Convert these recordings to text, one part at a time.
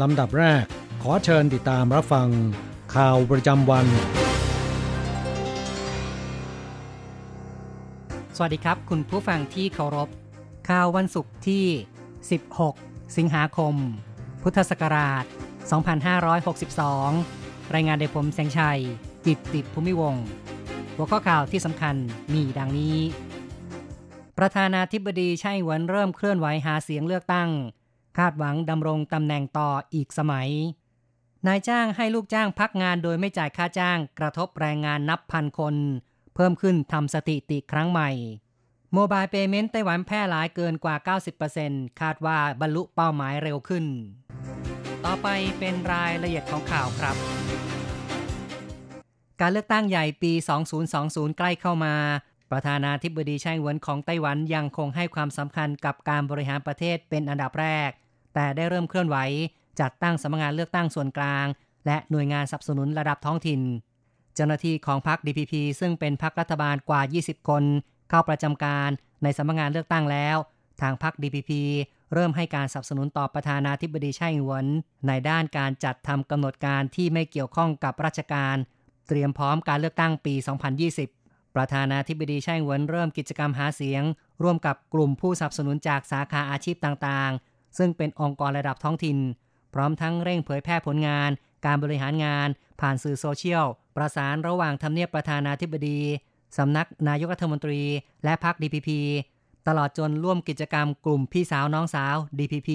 ลำดับแรก ขอเชิญติดตามรับฟัง ข่าวประจำวัน สวัสดีครับ คุณผู้ฟังที่เคารพ ข่าววันศุกร์ที่ 16 สิงหาคม พุทธศักราช 2562 รายงานโดยผมแสงชัย กิตติภูมิวงหัวข้อข่าวที่สำคัญมีดังนี้ ประธานาธิบดีไช่หวนเริ่มเคลื่อนไหวหาเสียงเลือกตั้ง คาดหวังดำรงตำแหน่งต่ออีกสมัย นายจ้างให้ลูกจ้างพักงานโดยไม่จ่ายค่าจ้างกระทบแรงงานนับพันคน เพิ่มขึ้นทำสถิติครั้งใหม่โมบายเปเมนต์ไต้หวันแพร่หลายเกินกว่า 90%คาดว่าบรรลุเป้าหมายเร็วขึ้น ต่อไปเป็นรายละเอียดของข่าวครับ การเลือกตั้งใหญ่ปี 2020 ใกล้เข้ามา ประธานาธิบดีไช่หวนของไต้หวันยังคงให้ความสำคัญกับการบริหารประเทศเป็นอันดับแรก แต่ได้เริ่มเคลื่อนไหว จัดตั้งสำนักงานเลือกตั้งส่วนกลาง และหน่วยงานสนับสนุนระดับท้องถิ่น เจ้าหน้าที่ของพรรค DPP ซึ่งเป็นพรรครัฐบาลกว่า 20 คน เข้าประจำการในสำนักงานเลือกตั้งแล้ว ทางพรรค DPP เริ่มให้การสนับสนุนต่อประธานาธิบดีไช่หวนในด้านการจัดทำกำหนดการที่ไม่เกี่ยวข้องกับราชการ เตรียมพร้อมการเลือกตั้งปี 2020 ประธานาธิบดีไช่หวนเริ่มกิจกรรมหาเสียง ร่วมกับกลุ่มผู้สนับสนุนจากสาขาอาชีพต่างๆ ซึ่งเป็นองค์กรระดับท้องถิ่น พร้อมทั้งเร่งเผยแพร่ผลงาน การบริหารงาน ผ่านสื่อโซเชียล ประสานระหว่างทำเนียบประธานาธิบดีสำนักนายกรัฐมนตรี และพรรค DPP ตลอดจนร่วมกิจกรรมกลุ่มพี่สาวน้องสาว DPP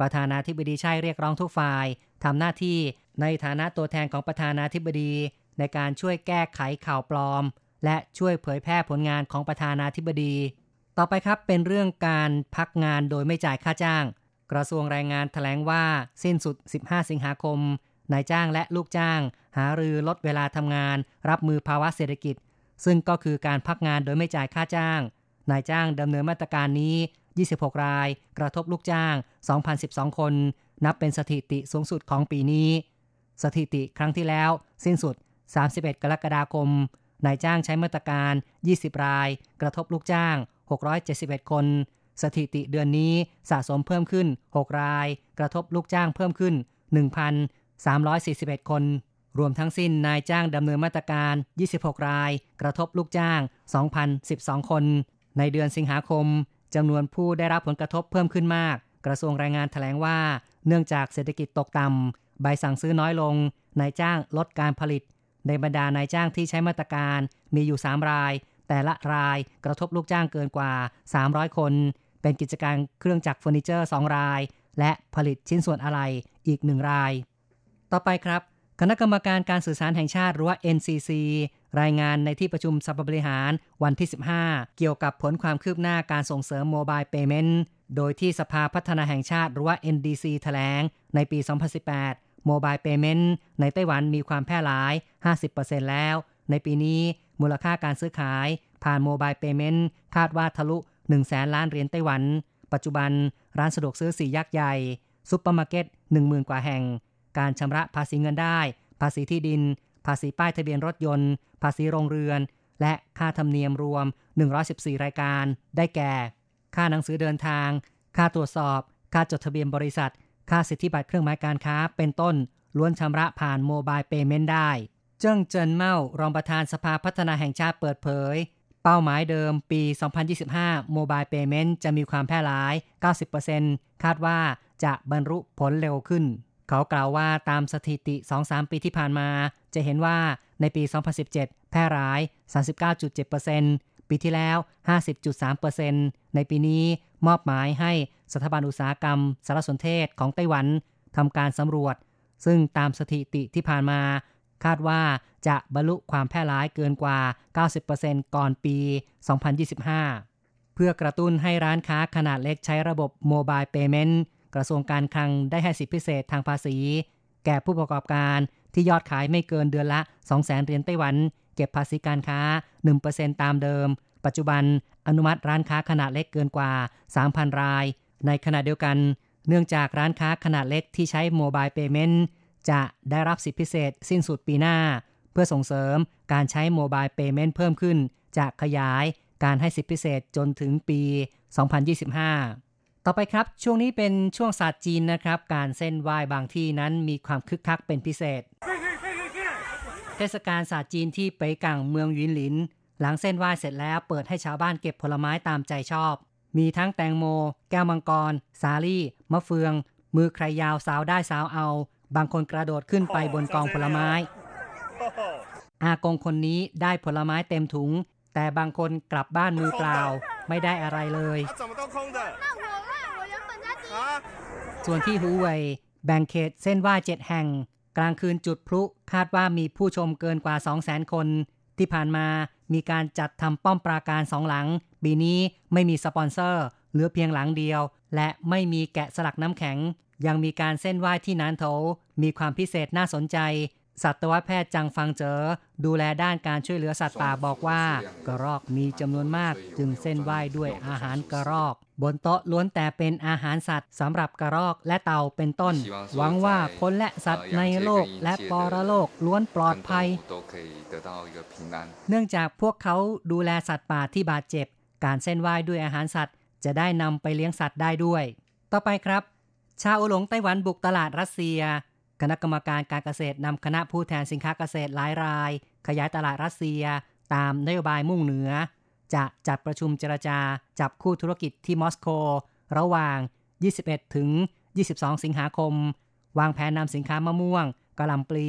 ประธานาธิบดีใช่เรียกร้องทุกฝ่ายทำหน้าที่ในฐานะตัวแทนของประธานาธิบดี ในการช่วยแก้ไขข่าวปลอม และช่วยเผยแพร่ผลงานของประธานาธิบดี ต่อไปครับเป็นเรื่องการพักงานโดยไม่จ่ายค่าจ้าง กระทรวงแรงงานแถลงว่าสิ้นสุด 15 สิงหาคมนายจ้างและลูกจ้าง หารือลดเวลาทำงาน รับมือภาวะเศรษฐกิจ ซึ่งก็คือการพักงานโดยไม่จ่ายค่าจ้าง นายจ้างดำเนินมาตรการนี้ 26 ราย กระทบลูกจ้าง 2,012 คน นับเป็นสถิติสูงสุดของปีนี้ สถิติครั้งที่แล้ว สิ้นสุด 31 กรกฎาคม นายจ้างใช้มาตรการ 20 ราย กระทบลูกจ้าง 671 คน สถิติเดือนนี้สะสมเพิ่มขึ้น 6 ราย กระทบลูกจ้างเพิ่มขึ้น 1,341 คน รวมทั้งสิ้นนายจ้างดำเนินมาตรการ 26 ราย กระทบลูกจ้าง 2,012 คน ในเดือนสิงหาคมจำนวนผู้ได้รับผลกระทบเพิ่มขึ้นมาก กระทรวงแรงงานแถลงว่า เนื่องจากเศรษฐกิจตกต่ำใบสั่งซื้อน้อยลงนายจ้างลดการผลิต ในบรรดานายจ้างที่ใช้มาตรการมีอยู่ 3 ราย แต่ละรายกระทบลูกจ้างเกินกว่า 300 คน เป็นกิจการเครื่องจักรเฟอร์นิเจอร์ 2 ราย และผลิตชิ้นส่วนอะไหล่อีก 1 ราย ต่อไปครับ คณะกรรมการการสื่อสารแห่งชาติหรือว่า NCC รายงานในที่ประชุมสภาบริหารวันที่ 15 เกี่ยวกับผลความคืบหน้าการส่งเสริม mobile payment โดยที่สภาพัฒนาแห่งชาติหรือว่า NDC แถลงในปี 2018 mobile payment ในไต้หวันมีความแพร่หลาย 50%แล้ว ในปีนี้มูลค่าการซื้อขาย ผ่าน mobile payment คาดว่าทะลุ 1 แสนล้านเหรียญไต้หวัน ปัจจุบันร้านสะดวกซื้อสี่ยักษ์ใหญ่ซุปเปอร์มาร์เก็ต10,000 กว่าแห่ง การชำระภาษีเงินได้ ภาษีที่ดิน ภาษีป้ายทะเบียนรถยนต์ ภาษีโรงเรือน และค่าธรรมเนียมรวม 114 รายการ ได้แก่ ค่าหนังสือเดินทาง ค่าตรวจสอบ ค่าจดทะเบียนบริษัท ค่าสิทธิบัตรเครื่องหมายการค้าเป็นต้นล้วนชำระผ่าน mobile payment ได้ เจิ้งเจินเม่ารองประธานสภาพัฒนาแห่งชาติเปิดเผย เป้าหมายเดิมปี 2025 mobile payment จะมีความแพร่หลาย 90%คาดว่าจะบรรลุผลเร็วขึ้น เขากล่าวว่าตามสถิติ 2-3 ปีที่ผ่านมา จะเห็นว่าในปี 2017 แพร่ร้าย 39.7% ปีที่แล้ว 50.3%ในปีนี้มอบหมายให้สถาบันอุตสาหกรรม สารสนเทศของไต้หวันทำการสำรวจ ซึ่งตามสถิติที่ผ่านมา คาดว่าจะบรรลุความแพร่ร้ายเกินกว่า 90%ก่อนปี 2025 เพื่อกระตุ้นให้ร้านค้าขนาดเล็กใช้ระบบโมบายเปเมนต์กระทรวงการคลังได้ให้สิทธิพิเศษทางภาษี แก่ผู้ประกอบการที่ยอดขายไม่เกินเดือนละ 200,000เหรียญไต้หวัน เก็บภาษีการค้า 1%ตามเดิม ปัจจุบันอนุมัติร้านค้าขนาดเล็กเกินกว่า 3,000 ราย ในขณะเดียวกัน เนื่องจากร้านค้าขนาดเล็กที่ใช้โมบายเปเมนต์จะได้รับสิทธิพิเศษสิ้นสุดปีหน้า เพื่อส่งเสริมการใช้โมบายเปเมนต์เพิ่มขึ้น จะขยายการให้สิทธิพิเศษจนถึงปี 2025 ต่อไปครับ ช่วงนี้เป็นช่วงศาสตร์จีนนะครับ การเส้นไหว้บางที่นั้นมีความคึกคักเป็นพิเศษ เทศกาลศาสตร์จีนที่ไปกังเมืองยินหลิน หลังเส้นไหว้เสร็จแล้วเปิดให้ชาวบ้านเก็บผลไม้ตามใจชอบ มีทั้งแตงโม แก้วมังกร สาลี่ มะเฟือง มือใครยาวสาวได้สาวเอา บางคนกระโดดขึ้นไปบนกองผลไม้ อากงคนนี้ได้ผลไม้เต็มถุง แต่บางคนกลับบ้านมือเปล่า ไม่ได้อะไรเลย ส่วนที่ฮูเว่ยแบ่งเขตเส้นว่าเจ็ดแห่ง กลางคืนจุดพลุคาดว่ามีผู้ชมเกินกว่า 2 0 0 0 0 0 คน ที่ผ่านมามีการจัดทำป้อมปราการสองหลัง ปีนี้ไม่มีสปอนเซอร์ เหลือเพียงหลังเดียว และไม่มีแกะสลักน้ำแข็ง ยังมีการเส้นไหว้ที่นานโถมีความพิเศษน่าสนใจ สัตวแพทย์จังฟังเจอ ดูแลด้านการช่วยเหลือสัตว์ป่าบอกว่า กระรอกมีจำนวนมาก จึงเส้นไหว้ด้วยอาหารกระรอก บนโต๊ะล้วนแต่เป็นอาหารสัตว์สำหรับกระรอกและเต่าเป็นต้น หวังว่าคนและสัตว์ในโลกและปรโลกล้วนปลอดภัย เนื่องจากพวกเขาดูแลสัตว์ป่าที่บาดเจ็บ การเส้นไหว้ด้วยอาหารสัตว์ จะได้นำไปเลี้ยงสัตว์ได้ด้วย ต่อไปครับ ชาวหลงไต้หวันบุกตลาดรัสเซีย คณะกรรมการการเกษตรนำคณะผู้แทนสินค้าเกษตรหลายราย ขยายตลาดรัสเซีย ตามนโยบายมุ่งเหนือ จะจัดประชุมเจรจา จับคู่ธุรกิจที่มอสโก ระหว่าง 21 ถึง 22 สิงหาคม วางแผนนำสินค้ามะม่วงกะหล่ำปลี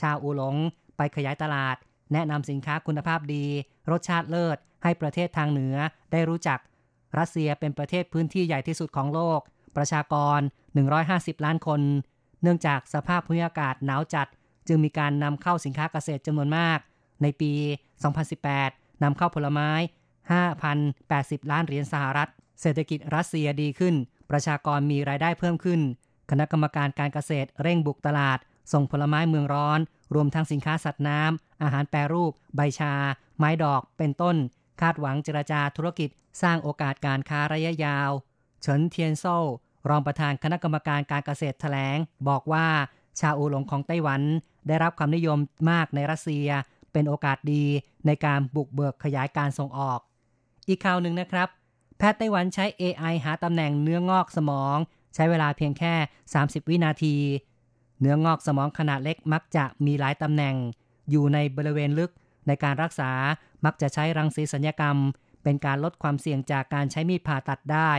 ชาอูหลง ไปขยายตลาด แนะนำสินค้าคุณภาพดี รสชาติเลิศ ให้ประเทศทางเหนือได้รู้จัก รัสเซียเป็นประเทศพื้นที่ใหญ่ที่สุดของโลก ประชากร 150 ล้านคน เนื่องจากสภาพภูมิอากาศหนาวจัด จึงมีการนำเข้าสินค้าเกษตรจำนวนมาก ในปี 2018นำเข้าผลไม้ 5,080 ล้านเหรียญสหรัฐ เศรษฐกิจรัสเซียดีขึ้น ประชากรมีรายได้เพิ่มขึ้น คณะกรรมการการเกษตรเร่งบุกตลาด ส่งผลไม้เมืองร้อน รวมทั้งสินค้าสัตว์น้ำอาหารแปรรูป ใบชา ไม้ดอก เป็นต้น คาดหวังเจรจาธุรกิจ สร้างโอกาสการค้าระยะยาว เฉินเทียนโซ่ รองประธานคณะกรรมการการเกษตรแถลง บอกว่าชาอูหลงของไต้หวัน ได้รับความนิยมมากในรัสเซีย เป็นโอกาสดีในการบุกเบิกขยายการส่งออก อีกข่าวหนึ่งนะครับ แพทย์ไต้หวันใช้ AI หาตำแหน่งเนื้องอกสมอง ใช้เวลาเพียงแค่ 30 วินาที เนื้องอกสมองขนาดเล็กมักจะมีหลายตำแหน่ง อยู่ในบริเวณลึกในการรักษามักจะใช้รังสีสัญญกรรม เป็นการลดความเสี่ยงจากการใช้มีดผ่าตัดได้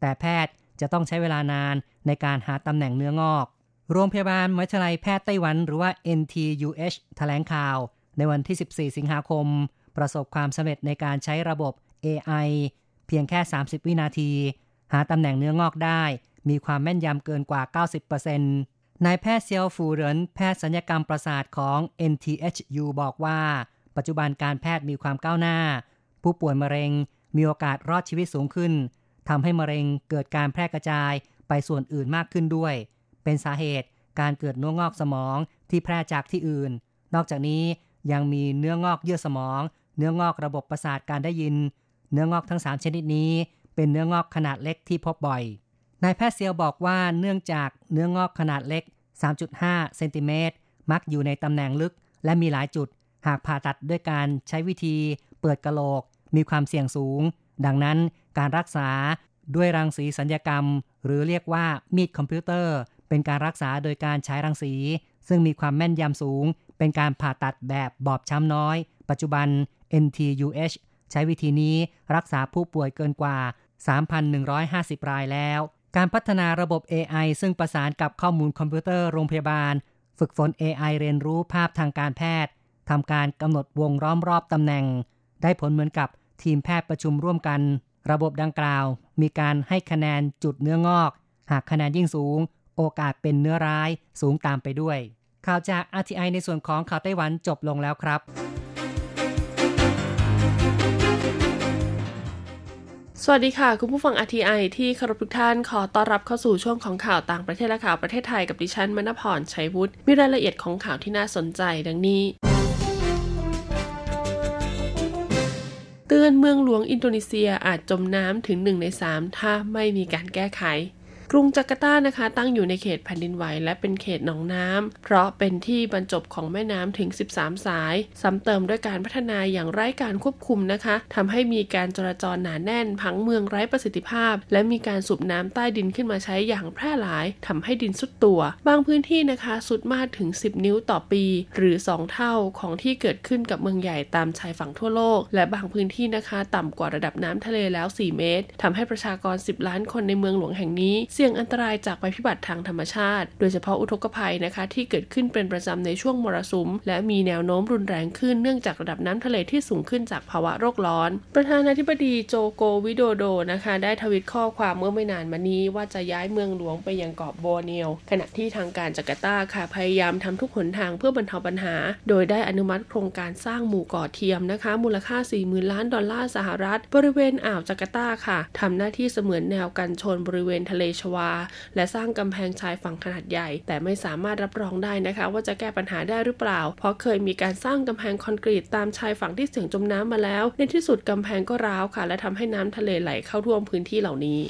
แต่แพทย์ จะต้องใช้เวลานานในการหาตำแหน่งเนื้องอก โรงพยาบาลมหาวิทยาลัยแพทย์ไต้หวัน หรือว่า NTUH แถลงข่าว ในวันที่ 14 สิงหาคม ประสบความสำเร็จในการใช้ระบบ AI เพียงแค่ 30 วินาที หาตำแหน่งเนื้องอกได้ มีความแม่นยำเกินกว่า 90%นายแพทย์เซียวฟูเหรินแพทย์สัญญกรรมประสาทของ NTHU บอกว่า ปัจจุบันการแพทย์มีความก้าวหน้า ผู้ป่วยมะเร็งมีโอกาสรอดชีวิตสูงขึ้น ทำให้มะเร็งเกิดการแพร่กระจายไปส่วนอื่นมากขึ้นด้วย เป็นสาเหตุการเกิดเนื้องอกสมองที่แพร่จากที่อื่น นอกจากนี้ยังมีเนื้องอกเยื่อสมอง เนื้องอกระบบประสาทการได้ยิน เนื้องอกทั้ง 3 ชนิดนี้ เป็นเนื้องอกขนาดเล็กที่พบบ่อย นายแพทย์เซียวบอกว่าเนื่องจากเนื้องอกขนาดเล็ก 3.5 เซนติเมตร มักอยู่ในตำแหน่งลึก และมีหลายจุด หากผ่าตัดด้วยการใช้วิธี เปิดกะโหลก มีความเสี่ยงสูง ดังนั้นการรักษาด้วยรังสีสัญญกรรม หรือเรียกว่ามีดคอมพิวเตอร์ เป็นการรักษาโดยการใช้รังสี ซึ่งมีความแม่นยำสูง เป็นการผ่าตัดแบบบอบช้ำน้อย ปัจจุบัน NTUH ใช้วิธีนี้รักษาผู้ป่วยเกินกว่า 3,150 รายแล้ว การพัฒนาระบบ AI ซึ่งประสานกับข้อมูลคอมพิวเตอร์โรงพยาบาล ฝึกฝน AI เรียนรู้ภาพทางการแพทย์ทำการกำหนดวงล้อมรอบตำแหน่ง ได้ผลเหมือนกับ ทีมแพทย์ประชุมร่วมกัน ระบบดังกล่าว มีการให้คะแนนจุดเนื้องอก หากคะแนนยิ่งสูง โอกาสเป็นเนื้อร้ายสูงตามไปด้วย ข่าวจาก RTI ในส่วนของข่าวไต้หวันจบลงแล้วครับ สวัสดีค่ะ คุณผู้ฟัง RTI ที่เคารพทุกท่านขอต้อนรับเข้าสู่ช่วงของข่าวต่างประเทศและข่าวประเทศไทยกับดิฉันมณพรชัยวุฒิมีรายละเอียดของข่าวที่น่าสนใจดังนี้ เตือนเมืองหลวงอินโดนีเซียอาจจมน้ำถึง1ใน3ถ้าไม่มีการแก้ไข กรุงจาการ์ตานะคะ ตั้งอยู่ในเขตแผ่นดินไหวและเป็นเขตหนองน้ำเพราะเป็นที่บรรจบของแม่น้ำถึง 13 สายซ้ำเติมด้วยการพัฒนาอย่างไร้การควบคุมนะคะทำให้มีการจราจรหนาแน่น พังเมืองไร้ประสิทธิภาพ และมีการสูบน้ำใต้ดินขึ้นมาใช้อย่างแพร่หลายทำให้ดินสุดตัว บางพื้นที่นะคะสุดมากถึง 10 นิ้วต่อปี หรือ 2 เท่าของที่เกิดขึ้นกับเมืองใหญ่ตามชายฝั่งทั่วโลก และบางพื้นที่นะคะ ต่ำกว่าระดับน้ำทะเลแล้ว 4 เมตรทำให้ประชากร 10 ล้านคนในเมืองหลวงแห่งนี้สี่ยงอันตรายจากภัยพิบัติทางธรรมชาติ โดยเฉพาะอุทกภัยนะคะที่เกิดขึ้นเป็นประจำในช่วงมรสุม และมีแนวโน้มรุนแรงขึ้นเนื่องจากระดับน้ำทะเลที่สูงขึ้นจากภาวะโรคร้อน ประธานาธิบดีโจโกวิโดโดนะคะ ได้ทวิตข้อความเมื่อไม่นานมานี้ว่าจะย้ายเมืองหลวงไปยังเกาะโบเนียว ขณะที่ทางการจาการ์ตาค่ะพยายามทำทุกหนทางเพื่อบรรเทาปัญหา โดยได้อนุมัติโครงการสร้างหมู่เกาะเทียมนะคะ มูลค่า 40,000 ล้านดอลลาร์สหรัฐ บริเวณอ่าวจาการ์ตาค่ะทำหน้าที่เสมือนแนวกันชนบริเวณทะเลชวา และสร้างกำแพงชายฝั่งขนาดใหญ่ แต่ไม่สามารถรับรองได้นะคะ ว่าจะแก้ปัญหาได้หรือเปล่า เพราะเคยมีการสร้างกำแพงคอนกรีตตามชายฝั่งที่เสี่ยงจมน้ำมาแล้ว ในที่สุดกำแพงก็ร้าวค่ะ และทำให้น้ำทะเลไหลเข้าท่วมพื้นที่เหล่านี้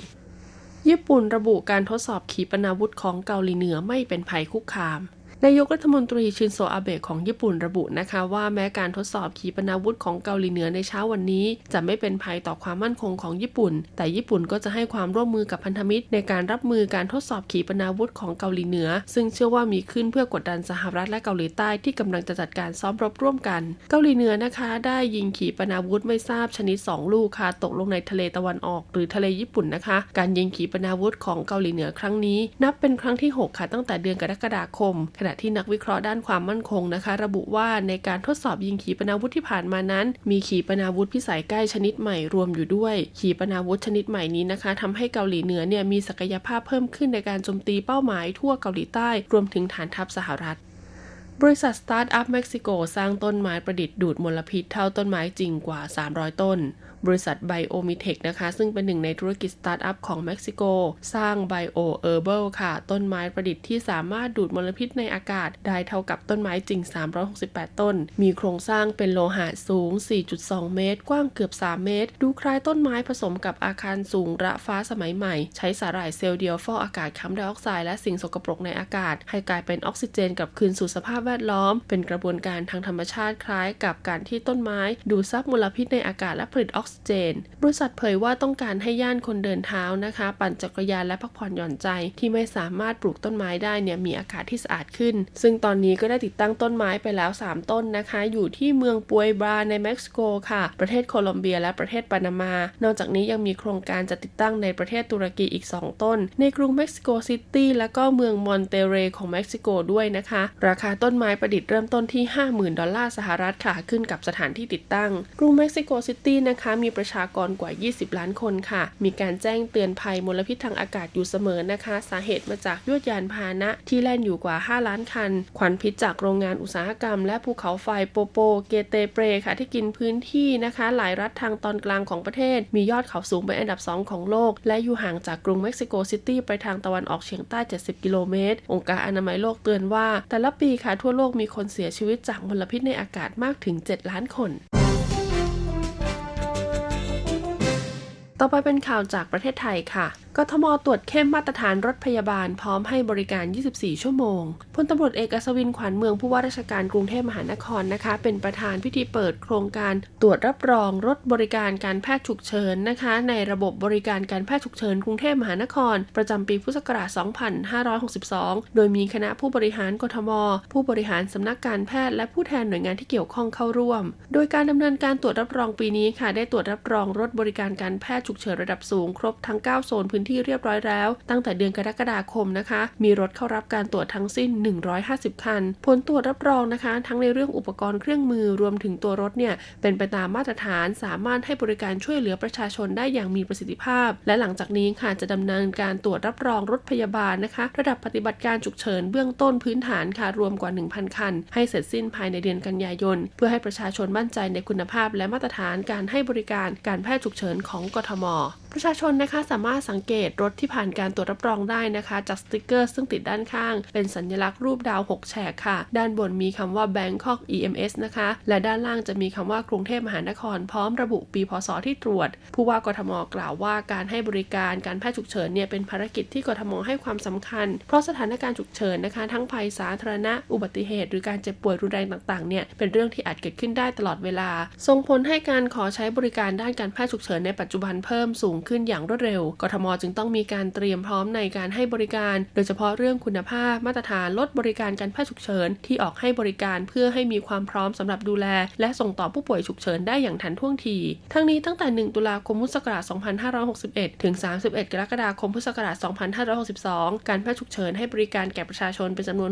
ญี่ปุ่นระบุการทดสอบขีปนาวุธของเกาหลีเหนือไม่เป็นภัยคุกคาม นายกรัฐมนตรีชินโซอาเบะของญี่ปุ่นระบุนะคะว่าแม้การทดสอบขีปนาวุธของเกาหลีเหนือในเช้าวันนี้ จะไม่เป็นภัยต่อความมั่นคงของญี่ปุ่น แต่ญี่ปุ่นก็จะให้ความร่วมมือกับพันธมิตร ในการรับมือการทดสอบขีปนาวุธของเกาหลีเหนือ ซึ่งเชื่อว่ามีขึ้นเพื่อกดดันสหรัฐและเกาหลีใต้ที่กำลังจะจัดการซ้อมรบร่วมกัน เกาหลีเหนือนะคะ ได้ยิงขีปนาวุธไม่ทราบชนิด 2 ลูกค่ะตกลงในทะเลตะวันออก หรือทะเลญี่ปุ่นนะคะ การยิงขีปนาวุธของเกาหลีเหนือครั้งนี้ นับเป็นครั้งที่ 6 ค่ะตั้งแต่เดือนกรกฎาคมขณะที่นักวิเคราะห์ด้านความมั่นคงนะคะ ระบุว่าในการทดสอบยิงขีปนาวุธที่ผ่านมานั้น มีขีปนาวุธพิสัยใกล้ชนิดใหม่รวมอยู่ด้วย ขีปนาวุธชนิดใหม่นี้นะคะทำให้เกาหลีเหนือเนี่ยมีศักยภาพเพิ่มขึ้นในการโจมตีเป้าหมายทั่วเกาหลีใต้ รวมถึงฐานทัพสหรัฐบริษัทสตาร์ทอัพเม็กซิโกสร้างต้นไม้ประดิษฐ์ดูดมลพิษเท่าต้นไม้จริงกว่า 300 ต้น บริษัท BiomiTech นะคะ ซึ่งเป็นหนึ่งในธุรกิจสตาร์ทอัพของเม็กซิโก สร้าง BioUrban ค่ะ ต้นไม้ประดิษฐ์ที่สามารถดูดมลพิษในอากาศ ได้เท่ากับต้นไม้จริง 368 ต้น มีโครงสร้างเป็นโลหะสูง 4.2 เมตร กว้างเกือบ 3 เมตร ดูคล้ายต้นไม้ผสมกับอาคารสูงระฟ้าสมัยใหม่ ใช้สาหร่ายเซลล์เดียวฟอกอากาศคาร์บอนไดออกไซด์และสิ่งสกปรกในอากาศ ให้กลายเป็นออกซิเจนกลับคืนสู่สภาพแวดล้อม เป็นกระบวนการทางธรรมชาติคล้ายกับการที่ต้นไม้ ดูดซับมลพิษในอากาศและผลิตออกซิเจนบริษัทเผยว่าต้องการให้ย่านคนเดินเท้านะคะ ปั่นจักรยานและพักผ่อนหย่อนใจ ที่ไม่สามารถปลูกต้นไม้ได้เนี่ยมีอากาศที่สะอาดขึ้น ซึ่งตอนนี้ก็ได้ติดตั้งต้นไม้ไปแล้ว 3 ต้นนะคะ อยู่ที่เมืองปวยบลาในเม็กซิโกค่ะ ประเทศโคลอมเบียและประเทศปานามานอกจากนี้ยังมีโครงการจะติดตั้งในประเทศตุรกีอีก 2 ต้น ในกรุงเม็กซิโกซิตี้และก็เมืองมอนเตเรของเม็กซิโกด้วยนะคะ ราคาต้นไม้ประดิษฐ์เริ่มต้นที่ 50,000 ดอลลาร์สหรัฐค่ะขึ้นกับสถานที่ติดตั้ง กรุงเม็กซิโกซิตี้นะคะมีประชากรกว่า 20 ล้านคนค่ะ มีการแจ้งเตือนภัยมลพิษทางอากาศอยู่เสมอนะคะ สาเหตุมาจากยวดยานพาหนะที่แล่นอยู่กว่า 5 ล้านคัน ควันพิษจากโรงงานอุตสาหกรรม และภูเขาไฟโปโปกาเตเปตล์ค่ะ ที่กินพื้นที่นะคะ หลายรัฐทางตอนกลางของประเทศ มียอดเขาสูงเป็นอันดับ 2 ของโลก และอยู่ห่างจากกรุงเม็กซิโกซิตี้ไปทางตะวันออกเฉียงใต้ 70 กิโลเมตร องค์การอนามัยโลกเตือนว่า แต่ละปีค่ะทั่วโลกมีคนเสียชีวิตจากมลพิษในอากาศมากถึง 7 ล้านคน ต่อไปเป็นข่าวจากประเทศไทยค่ะ กทมตรวจเข้มมาตรฐานรถพยาบาลพร้อมให้บริการ 24 ชั่วโมง พลตำรวจเอกอัศวินขวัญเมืองผู้ว่าราชการกรุงเทพมหานครนะคะ เป็นประธานพิธีเปิดโครงการตรวจรับรองรถบริการการแพทย์ฉุกเฉินนะคะ ในระบบบริการการแพทย์ฉุกเฉินกรุงเทพมหานคร ประจำปีพุทธศักราช 2562 โดยมีคณะผู้บริหารกทม ผู้บริหารสำนักการแพทย์และผู้แทนหน่วยงานที่เกี่ยวข้องเข้าร่วม โดยการดำเนินการตรวจรับรองปีนี้ค่ะ ได้ตรวจรับรองรถบริการการแพทย์ฉุกเฉินระดับสูงครบทั้ง 9 โซนพื้นที่เรียบร้อยแล้ว ตั้งแต่เดือนกรกฎาคมนะคะ มีรถเข้ารับการตรวจทั้งสิ้น 150 คัน ผลตรวจรับรองนะคะ ทั้งในเรื่องอุปกรณ์เครื่องมือรวมถึงตัวรถเนี่ยเป็นไปตามมาตรฐานสามารถให้บริการช่วยเหลือประชาชนได้อย่างมีประสิทธิภาพ และหลังจากนี้ค่ะจะดำเนินการตรวจรับรองรถพยาบาลนะคะ ระดับปฏิบัติการฉุกเฉินเบื้องต้นพื้นฐานค่ะรวมกว่า 1,000 คัน ให้เสร็จสิ้นภายในเดือนกันยายน เพื่อให้ประชาชนมั่นใจในคุณภาพ และมาตรฐานการให้บริการการแพทย์ฉุกเฉินของกทมประชาชนนะคะสามารถสังเกตรถที่ผ่านการตรวจรับรองได้นะคะ จากสติกเกอร์ซึ่งติดด้านข้าง เป็นสัญลักษณ์รูปดาว 6 แฉกค่ะ ด้านบนมีคำว่า Bangkok EMS นะคะ และด้านล่างจะมีคำว่ากรุงเทพมหานคร พร้อมระบุปีพศที่ตรวจ ผู้ว่ากทมกล่าวว่าการให้บริการการแพทย์ฉุกเฉินเนี่ยเป็นภารกิจที่กทมให้ความสำคัญ เพราะสถานการณ์ฉุกเฉินนะคะ ทั้งภัยสาธารณะอุบัติเหตุ หรือการเจ็บป่วยรุนแรงต่างๆเนี่ยเป็นเรื่องที่อาจเกิดขึ้นได้ตลอดเวลาส่งผลให้การขอใช้บริการด้านการแพทย์ฉุกเฉินในปัจจุบันเพิ่มสูงขึ้นอย่างรวดเร็ว กทมจึงต้องมีการเตรียมพร้อมในการให้บริการ โดยเฉพาะเรื่องคุณภาพมาตรฐานลดบริการการแพทย์ฉุกเฉินที่ออกให้บริการเพื่อให้มีความพร้อมสำหรับดูแล และส่งต่อผู้ป่วยฉุกเฉินได้อย่างทันท่วงที ทั้งนี้ตั้งแต่ 1 ตุลาคมพุทธศักราช 2561 ถึง 31 กรกฎาคมพุทธศักราช 2562 การแพทย์ฉุกเฉินให้บริการแก่ประชาชนเป็นจำนวน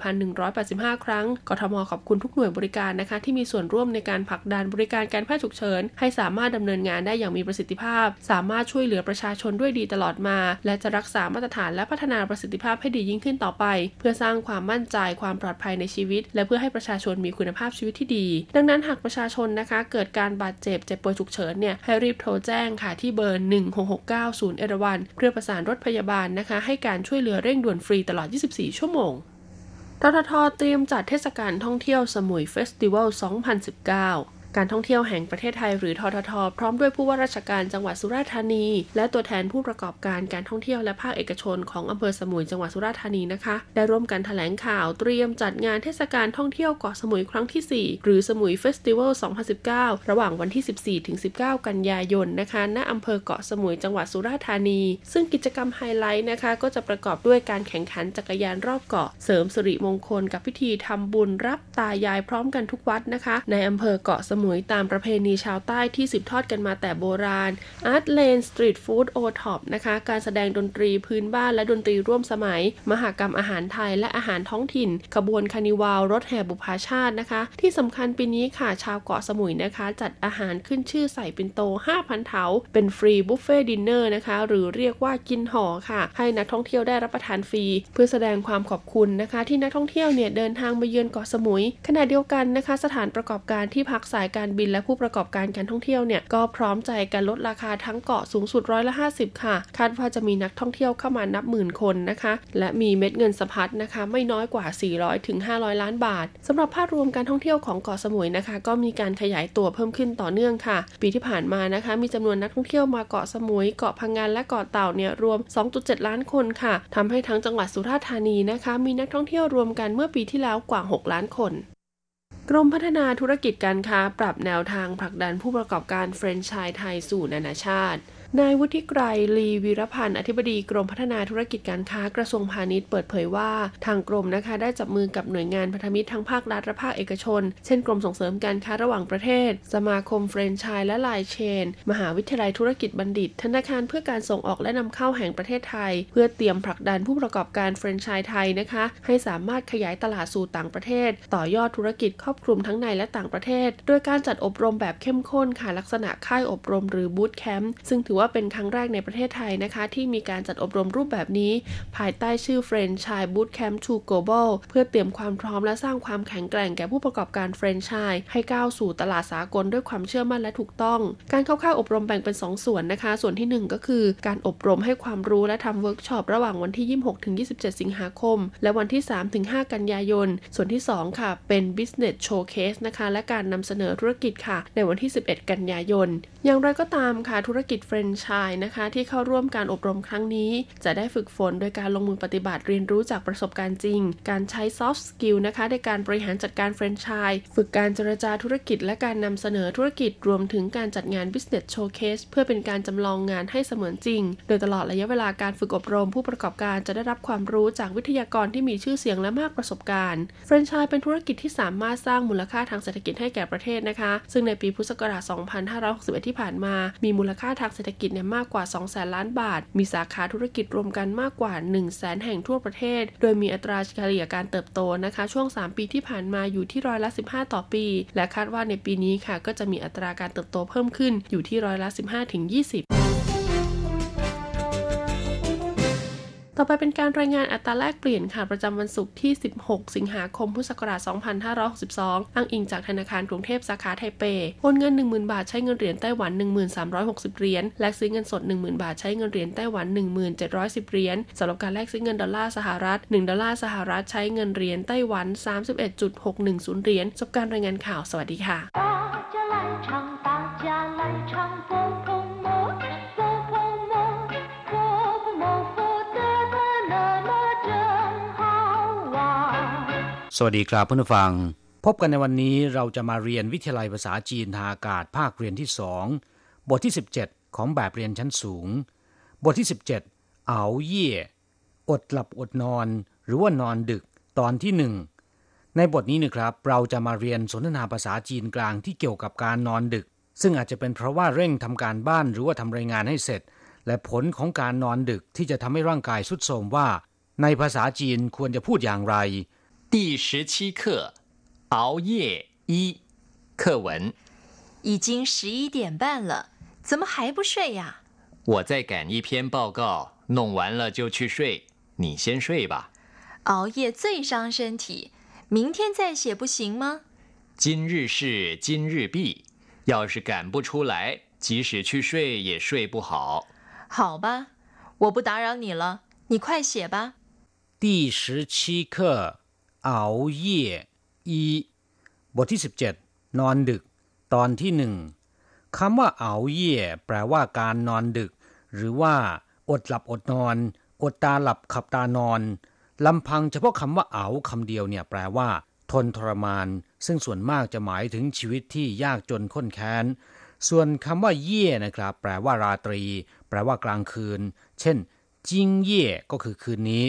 64,185 ครั้ง กทมขอบคุณทุกหน่วยบริการนะคะที่มีส่วนร่วมในการผลักดันบริการการแพทย์ฉุกเฉินให้สามารถดำเนินงานได้อย่างมีประสิทธิภาพสามารถช่วยเหลือประชาชนด้วยดีตลอดมา และจะรักษามาตรฐานและพัฒนาประสิทธิภาพให้ดียิ่งขึ้นต่อไป เพื่อสร้างความมั่นใจความปลอดภัยในชีวิต และเพื่อให้ประชาชนมีคุณภาพชีวิตที่ดี ดังนั้นหากประชาชนนะคะ เกิดการบาดเจ็บเจ็บป่วยฉุกเฉินเนี่ยให้รีบโทรแจ้งค่ะที่เบอร์ 1669ศูนย์เอราวัณเพื่อประสานรถพยาบาลนะคะ ให้การช่วยเหลือเร่งด่วนฟรีตลอด 24 ชั่วโมงทททเตรียมจัดเทศกาลท่องเที่ยวสมุย Festival 2019 การท่องเที่ยวแห่งประเทศไทยหรือททท พร้อมด้วยผู้ว่าราชการจังหวัดสุราษฎร์ธานี และตัวแทนผู้ประกอบการการท่องเที่ยวและภาคเอกชนของอำเภอสมุยจังหวัดสุราษฎร์ธานีนะคะ ได้ร่วมกันแถลงข่าวเตรียมจัดงานเทศกาลท่องเที่ยวเกาะสมุยครั้งที่ 4 หรือสมุย Festival 2019 ระหว่างวันที่ 14 ถึง 19 กันยายนนะคะ ณอำเภอเกาะสมุยจังหวัดสุราษฎร์ธานี ซึ่งกิจกรรมไฮไลท์นะคะ ก็จะประกอบด้วยการแข่งขันจักรยานรอบเกาะ เสริมสิริมงคลกับพิธีทำบุญรับตายายพร้อมกันทุกวัดนะคะ ในอำเภอเกาะสมุยมุยตามประเพณีชาวใต้ที่สืบทอดกันมาแต่โบราณ Art Lane Street Food OTOP นะคะ การแสดงดนตรีพื้นบ้านและดนตรีร่วมสมัย มหกรรมอาหารไทยและอาหารท้องถิ่น ขบวน carnival รถแห่บุปผาชาตินะคะ ที่สำคัญปีนี้ค่ะชาวเกาะสมุยนะคะ จัดอาหารขึ้นชื่อใส่ปิ่นโต 5,000 เถา เป็น free buffet dinner นะคะ หรือเรียกว่ากินห่อค่ะ ให้นักท่องเที่ยวได้รับประทานฟรี เพื่อแสดงความขอบคุณนะคะ ที่นักท่องเที่ยวเนี่ยเดินทางมาเยือนเกาะสมุย ขณะเดียวกันนะคะ สถานประกอบการที่พักสายการบินและผู้ประกอบการการท่องเที่ยวเนี่ยก็พร้อมใจกันลดราคาทั้งเกาะสูงสุดร้อยละ 50 ค่ะ คาดว่าจะมีนักท่องเที่ยวเข้ามานับหมื่นคนนะคะ และมีเม็ดเงินสะพัดนะคะ ไม่น้อยกว่า 400ถึง500 ล้านบาทสำหรับภาพรวมการท่องเที่ยวของเกาะสมุยนะคะ ก็มีการขยายตัวเพิ่มขึ้นต่อเนื่องค่ะ ปีที่ผ่านมานะคะ มีจำนวนนักท่องเที่ยวมาเกาะสมุย เกาะพะงันและเกาะเต่าเนี่ยรวม 2.7 ล้านคนค่ะทำให้ทั้งจังหวัดสุราษฎร์ธานีนะคะ มีนักท่องเที่ยวรวมกันเมื่อปีที่แล้วกว่า 6 ล้านคน กรมพัฒนาธุรกิจการค้าปรับแนวทางผลักดันผู้ประกอบการแฟรนไชส์ไทยสู่นานาชาติ นายวุฒิไกรลีวีรพันธ์อธิบดีกรมพัฒนาธุรกิจการค้ากระทรวงพาณิชย์เปิดเผยว่า ทางกรมนะคะได้จับมือกับหน่วยงานพันธมิตรทั้งภาครัฐและภาคเอกชน เช่นกรมส่งเสริมการค้าระหว่างประเทศ สมาคมแฟรนไชส์และไลน์เชน มหาวิทยาลัยธุรกิจบัณฑิต ธนาคารเพื่อการส่งออกและนำเข้าแห่งประเทศไทย เพื่อเตรียมผลักดันผู้ประกอบการแฟรนไชส์ไทยนะคะ ให้สามารถขยายตลาดสู่ต่างประเทศ ต่อยอดธุรกิจครอบคลุมทั้งในและต่างประเทศ โดยการจัดอบรมแบบเข้มข้นค่ะลักษณะค่ายอบรมหรือบูตแคมป์ซึ่งถือว่าเป็นครั้งแรกในประเทศไทยนะคะ ที่มีการจัดอบรมรูปแบบนี้ ภายใต้ชื่อ f r a n c h i s e Boot Camp to Global เพื่อเตรียมความพร้อมและสร้างความแข็งแกร่งแก่ผู้ประกอบการแฟรนไชส์ให้ก้าวสู่ตลาดสากลด้วยความเชื่อมั่นและถูกต้อง การเข้าค่ายอบรมแบ่งเป็น 2 ส่วนนะคะ ส่วนที่ 1 ก็คือ การอบรมให้ความรู้และทำเวิร์กช็อประหว่างวันที่ 26 ถึง 27 สิงหาคม และวันที่ 3 ถึง 5 กันยายน ส่วนที่ 2 ค่ะ เป็น Business Showcase นะคะ และการนำเสนอธุรกิจค่ะ ในวันที่ 11 กันยายน อย่างไรก็ตามค่ะ ธุรกิจแฟรนไชส์นะคะที่เข้าร่วมการอบรมครั้งนี้ จะได้ฝึกฝนโดยการลงมือปฏิบัติเรียนรู้จากประสบการณ์จริง การใช้ soft skill นะคะในการบริหารจัดการแฟรนไชส์ฝึกการเจรจาธุรกิจ และการนำเสนอธุรกิจรวมถึงการจัดงาน business showcase เพื่อเป็นการจำลองงานให้เสมือนจริง โดยตลอดระยะเวลาการฝึกอบรมผู้ประกอบการจะได้รับความรู้จากวิทยากรที่มีชื่อเสียงและมากประสบการณ์แฟรนไชส์เป็นธุรกิจที่สามารถสร้างมูลค่าทางเศรษฐกิจให้แก่ประเทศนะคะ ซึ่งในปีพุทธศักราช 2561 ที่ผ่านมา มีมูลค่าทางเศรษฐกิจเนี่ยมากกว่า2แสนล้านบาท มีสาขาธุรกิจรวมกันมากกว่า 1 0 0 0 0แแห่งทั่วประเทศ โดยมีอัตราเฉลี่ยการเติบโตนะคะ ช่วง 3 ปีที่ผ่านมาอยู่ที่ร้อยละ 15 ต่อปี และคาดว่าในปีนี้ค่ะ ก็จะมีอัตราการเติบโตเพิ่มขึ้นอยู่ที่ร้อยละ 15 ต่อไปเป็นการรายงานอัตราแลกเปลี่ยนค่ะประจำวันศุกร์ที่ 16 สิงหาคม พุทธศักราช 2562 อ้างอิงจากธนาคารกรุงเทพสาขาไทเป โอนเงิน 10,000 บาทใช้เงินเหรียญไต้หวัน 1360 เหรียญ แลกซื้อเงินสด 10,000 บาทใช้เงินเหรียญไต้หวัน 1710 เหรียญสำหรับการแลกซื้อเงินดอลลาร์สหรัฐ 1 ดอลลาร์สหรัฐใช้เงินเหรียญไต้หวัน 31.610 เหรียญจบการรายงานข่าว สวัสดีค่ะ สวัสดีครับเพื่อนฟัง พบกันในวันนี้เราจะมาเรียนวิทยาลัยภาษาจีนทางอากาศภาคเรียนที่สองบทที่ 17 ของแบบเรียนชั้นสูง บทที่ 17 เอาเย่อดหลับอดนอน หรือว่านอนดึกตอนที่หนึ่งในบทนี้นะครับเราจะมาเรียนสนทนาภาษาจีนกลางที่เกี่ยวกับการนอนดึก ซึ่งอาจจะเป็นเพราะว่าเร่งทำการบ้านหรือว่าทำรายงานให้เสร็จ และผลของการนอนดึกที่จะทำให้ร่างกายสุดโทรมว่า ในภาษาจีนควรจะพูดอย่างไร 第十七课，熬夜一课文。已经十一点半了，怎么还不睡呀？我在赶一篇报告，弄完了就去睡。你先睡吧。熬夜最伤身体，明天再写不行吗？今日事今日毕，要是赶不出来，即使去睡也睡不好。好吧，我不打扰你了，你快写吧。第十七课。 เอาเย่อีบทที่ 17 นอนดึก ตอนที่หนึ่งคำว่าเอาเย่แปลว่าการนอนดึก หรือว่า อดหลับอดนอน อดตาหลับขับตานอนลำพังเฉพาะคำว่าเอาคำเดียวเนี่ยแปลว่า ทนทรมาน ซึ่งส่วนมากจะหมายถึงชีวิตที่ยากจนข้นแค้น ส่วนคำว่าเย่นะครับ แปลว่าราตรี แปลว่ากลางคืน เช่นจิงเย่ก็คือคืนนี้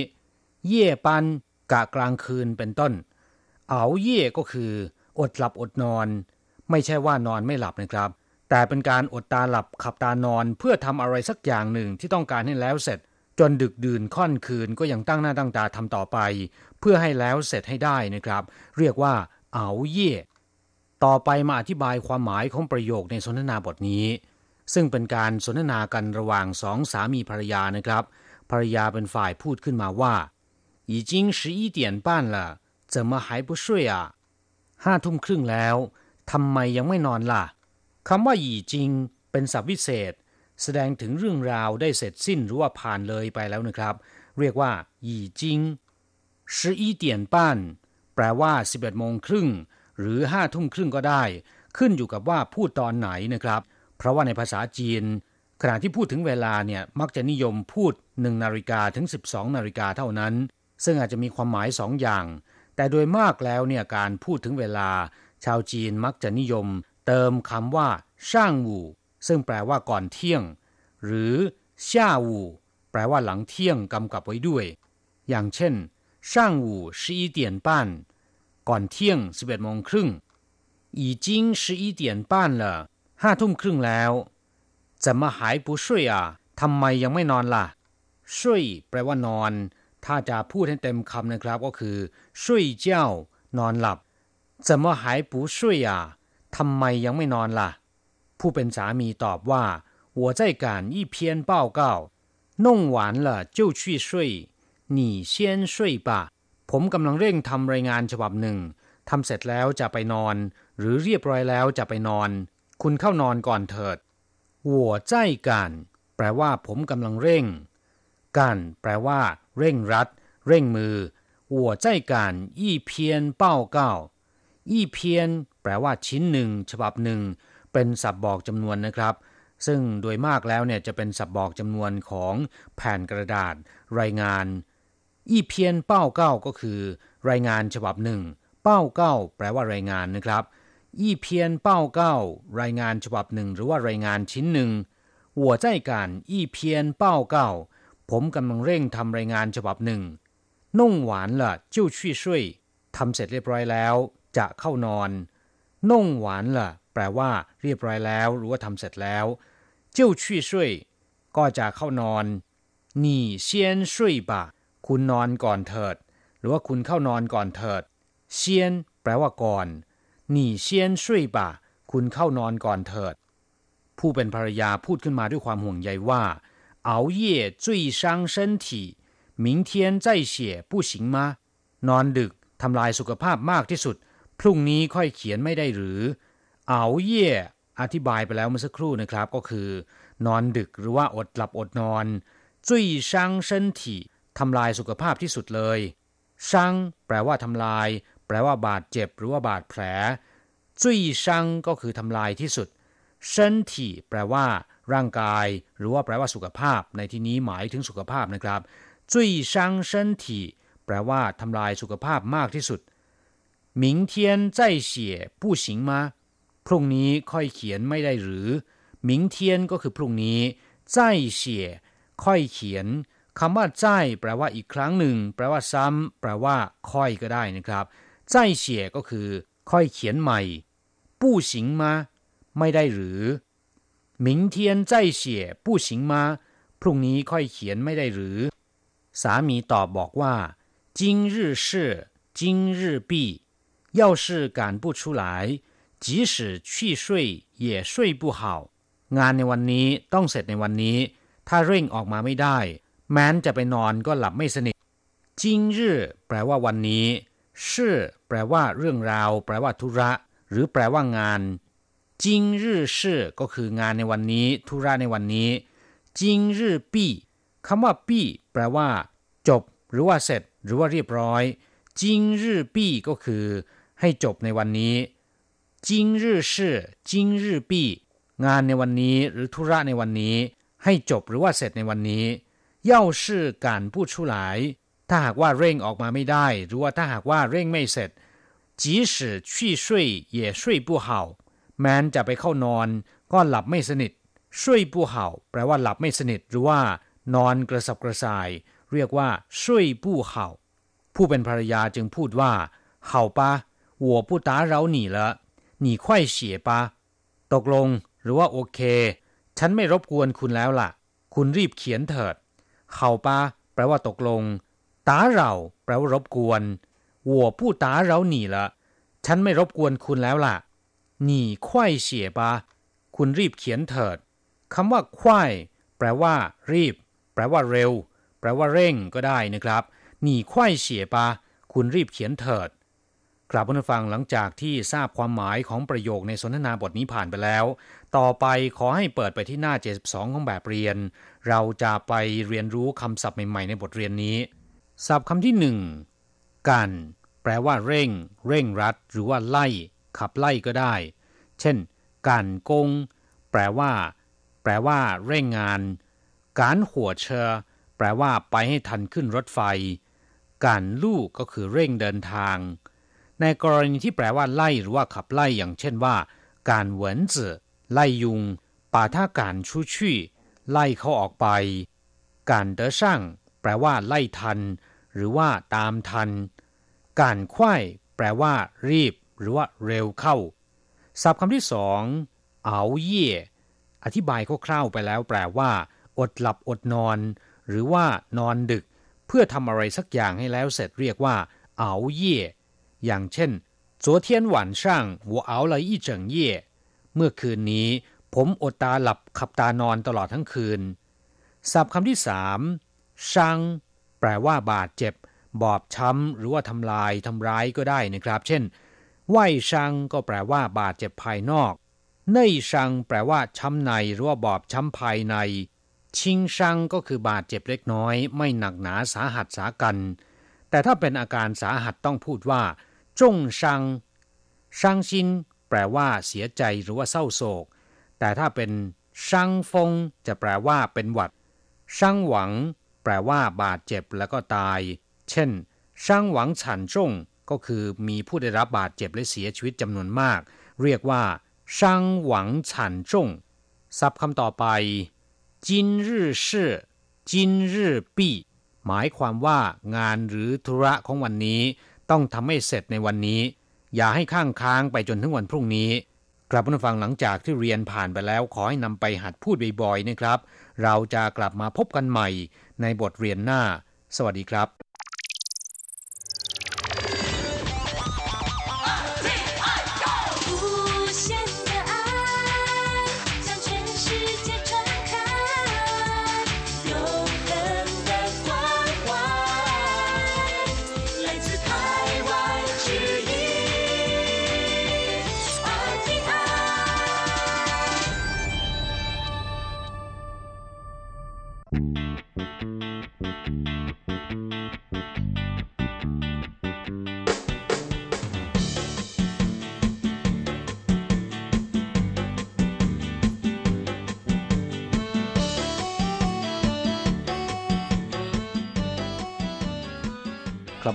เย่ปัน กะกลางคืนเป็นต้น เอาเย่ก็คือ อดหลับอดนอน ไม่ใช่ว่านอนไม่หลับนะครับ แต่เป็นการอดตาหลับขับตานอนเพื่อทำอะไรสักอย่างหนึ่งที่ต้องการให้แล้วเสร็จ จนดึกดื่นค่อนคืนก็ยังตั้งหน้าตั้งตาทำต่อไป เพื่อให้แล้วเสร็จให้ได้นะครับ เรียกว่า เอาเย่ต่อไปมาอธิบายความหมายของประโยคในสนทนาบทนี้ ซึ่งเป็นการสนทนากันระหว่างสองสามีภรรยานะครับ ภรรยาเป็นฝ่ายพูดขึ้นมาว่า 已经十一点半了怎么还不睡啊ห้าทุ่มครึ่งแล้วทำไมยังไม่นอนล่ะคำว่าหยีจิง เป็นศัพท์วิเศษ แสดงถึงเรื่องราวได้เสร็จสิ้นหรือว่าผ่านเลยไปแล้วนะครับ เรียกว่าหยีจิง十一点半แปลว่า11โมงครึ่งหรือห้าทุ่มครึ่งก็ได้ ขึ้นอยู่กับว่าพูดตอนไหนนะครับ เพราะว่าในภาษาจีน ขณะที่พูดถึงเวลาเนี่ยมักจะนิยมพูด1นาฬิกาถึง 12นาฬิกาเท่านั้น ซึ่งอาจจะมีความหมายสองอย่าง แต่โดยมากแล้วเนี่ยการพูดถึงเวลา ชาวจีนมักจะนิยม เติมคำว่าช่างวูซึ่งแปลว่าก่อนเที่ยง หรือช่าวูแปลว่าหลังเที่ยงกำกับไว้ด้วย อย่างเช่นช่างวูสิบเดียนป้นก่อนเที่ยงสิบเอ็ดโมงครึ่งอีจิงสิบเดียนป้นละห้าทุ่มครึ่งแล้ว怎么还不睡啊ทำไมยังไม่นอนล่ะช่วยแปลว่านอน ถ้าจะพูดให้เต็มคำนะครับก็คือช่วยเจ้านอนหลับ怎么还不睡啊ทำไมยังไม่นอนล่ะ ผู้เป็นสามีตอบว่า我在赶一篇报告弄完了就去睡你先睡吧ผมกำลังเร่งทำรายงานฉบับหนึ่งทำเสร็จแล้วจะไปนอน หรือเรียบร้อยแล้วจะไปนอน คุณเข้านอนก่อนเถิด我在赶แปลว่าผมกำลังเร่งกันแปลว่า เร่งรัด เร่งมือ我在赶一篇报告一篇แปลว่าชิ้นหนึ่ง ฉบับหนึ่ง เป็นสับบอกจำนวนนะครับ ซึ่งโดยมากแล้วเนี่ยจะเป็นสับบอกจำนวนของแผ่นกระดาษ รายงานอีเพียนเป้าเก้าก็คือ รายงานฉบับหนึ่ง เป้าเก้าแปลว่ารายงานนะครับอีเพียนเป้าเก้ารายงานฉบับหนึ่ง หรือว่ารายงานชิ้นหนึ่ง我在赶一篇报告 ผมกำลังเร่งทำรายงานฉบับหนึ่ง นุ่งหวานละ่ะจิ้วชี่ช่วยทำเสร็จเรียบร้อยแล้ว จะเข้านอน นุ่งหวานละ่ะ แปลว่า เรียบร้อยแล้ว หรือว่าทำเสร็จแล้วจิ้วชี่ช่วยก็จะเข้านอนหนี่เซียนช่วยบะคุณนอนก่อนเถิด หรือว่าคุณเข้านอนก่อนเถิดเซียนแปลว่าก่อนหนี่เซียนช่วยบะคุณเข้านอนก่อนเถิด ผู้เป็นภรรยาพูดขึ้นมาด้วยความห่วงใยว่า 熬夜最伤身体明天再写不行吗นอนดึกทำลายสุขภาพมากที่สุด พรุ่งนี้ค่อยเขียนไม่ได้หรือเอาเย่อธิบายไปแล้วเมื่อสักครู่นะครับ ก็คือ นอนดึกหรือว่าอดหลับอดนอนจุ้ยช่างเส้นถี่ทำลายสุขภาพที่สุดเลยช่างแปลว่าทำลาย แปลว่าบาดเจ็บหรือว่าบาดแผลจุ้ยช่างก็คือทำลายที่สุดเส้นถี่แปลว่า ร่างกาย หรือว่าแปลว่าสุขภาพ ในที่นี้หมายถึงสุขภาพนะครับจุ้ยช่างเส้นถี่แปลว่าทำลายสุขภาพมากที่สุด明天再写不行吗พรุ่งนี้ค่อยเขียนไม่ได้หรือ明天ก็คือพรุ่งนี้再写ค่อยเขียนคำว่าใจแปลว่าอีกครั้งหนึ่ง แปลว่าซ้ำแปลว่า ค่อยก็ได้นะครับใจเสียก็คือ ค่อยเขียนใหม่不行吗ไม่ได้หรือ 明天再写不行吗พรุ่งนี้ค่อยเขียนไม่ได้หรือ สามีตอบบอกว่า今日事今日毕要是赶不出来即使去睡也睡不好งานในวันนี้ต้องเสร็จในวันนี้ ถ้าเร่งออกมาไม่ได้ แม้นจะไปนอนก็หลับไม่สนิทจิงรื่อแปลว่าวันนี้ชื่อแปลว่าเรื่องราว แปลว่าธุระ หรือแปลว่างาน จิงรื่อชื่อก็คืองานในวันนี้ ธุระในวันนี้จิงรื่อปี้คำว่าปี้แปลว่า จบ หรือว่าเสร็จ หรือว่าเรียบร้อยจิงรื่อปี้ก็คือ ให้จบในวันนี้จิงรื่อชื่อจิงรื่อปี้งานในวันนี้หรือธุระในวันนี้ ให้จบหรือว่าเสร็จในวันนี้要是赶不出来ถ้าหากว่าเร่งออกมาไม่ได้ หรือว่าถ้าหากว่าเร่งไม่เสร็จ即使去睡也睡不好 แม้นจะไปเข้านอน ก็หลับไม่สนิทช่วยปูเห่าแปลว่าหลับไม่สนิทหรือว่านอนกระสับกระส่าย เรียกว่าช่วยปูเห่าผู้เป็นภรรยาจึงพูดว่าเห่าปะหัวผู้ตาเราหนีตกลงหรือว่าโอเค ฉันไม่รบกวนคุณแล้วล่ะ คุณรีบเขียนเถิดเห่าปะแปลว่าตกลงตาเราแปลว่ารบกวนหัวผู้ตาเรานีละฉันไม่รบกวนคุณแล้วล่ะ นี่ควายเสียบาคุณรีบเขียนเถิดคำว่าควายแปลว่า รีบ แปลว่าเร็ว แปลว่าเร่งก็ได้นะครับหนีควายเสียบาคุณรีบเขียนเถิดกลับมาฟังหลังจากที่ทราบความหมายของประโยคในสนทนาบทนี้ผ่านไปแล้ว ต่อไปขอให้เปิดไปที่หน้า 72 ของแบบเรียน เราจะไปเรียนรู้คำศัพท์ใหม่ ๆ ในบทเรียนนี้ ศัพท์คำที่หนึ่งกัน แปลว่าเร่ง เร่งรัด หรือว่าไล่ ขับไล่ก็ได้ เช่น การกง แปลว่า แปลว่า เร่งงาน การหัวเชอแปลว่าไปให้ทันขึ้นรถไฟ การลู่ก็คือเร่งเดินทาง ในกรณีที่แปลว่าไล่หรือว่าขับไล่อย่างเช่นว่า การเหวินจื่อไล่ยุงป่าท่าการชูชี่ไล่เขาออกไป การเดช่างแปลว่า ไล่ทัน หรือว่าตามทัน การควายแปลว่า รีบ หรือว่าเร็วเข้า ศัพท์คำที่สองเอาเย่อธิบายคร่าวๆไปแล้วแปลว่า อดหลับอดนอน หรือว่านอนดึก เพื่อทำอะไรสักอย่างให้แล้วเสร็จเรียกว่าเอาเย่อย่างเช่น昨天晚上我熬了一整夜เมื่อคืนนี้ ผมอดตาหลับขับตานอนตลอดทั้งคืน ศัพท์คำที่สามช่างแปลว่าบาดเจ็บ บอบช้ำ หรือว่าทำลายทำร้ายก็ได้นะครับ เช่น ไหวช่างก็แปลว่าบาดเจ็บภายนอกเน่ยช่างแปลว่าช้ำในหรือว่าบอบช้ำภายใน ชิงช่างก็คือบาดเจ็บเล็กน้อย ไม่หนักหนาสาหัสสากัน แต่ถ้าเป็นอาการสาหัสต้องพูดว่าจงชัง ชังชินแปลว่าเสียใจหรือว่าเศร้าโศก แต่ถ้าเป็นชังฟง จะแปลว่าเป็นหวัดชังหวัง แปลว่าบาดเจ็บแล้วก็ตาย เช่นชังหวังฉันจง ก็คือมีผู้ได้รับบาดเจ็บและเสียชีวิตจำนวนมาก เรียกว่าชังหวังฉันจงศัพท์คำต่อไปจินรื่อชื่อจินรื่อปีหมายความว่างานหรือธุระของวันนี้ ต้องทำให้เสร็จในวันนี้ อย่าให้ข้างค้างไปจนถึงวันพรุ่งนี้กลับมาฟังหลังจากที่เรียนผ่านไปแล้ว ขอให้นำไปหัดพูดบ่อยๆนะครับ เราจะกลับมาพบกันใหม่ในบทเรียนหน้า สวัสดีครับ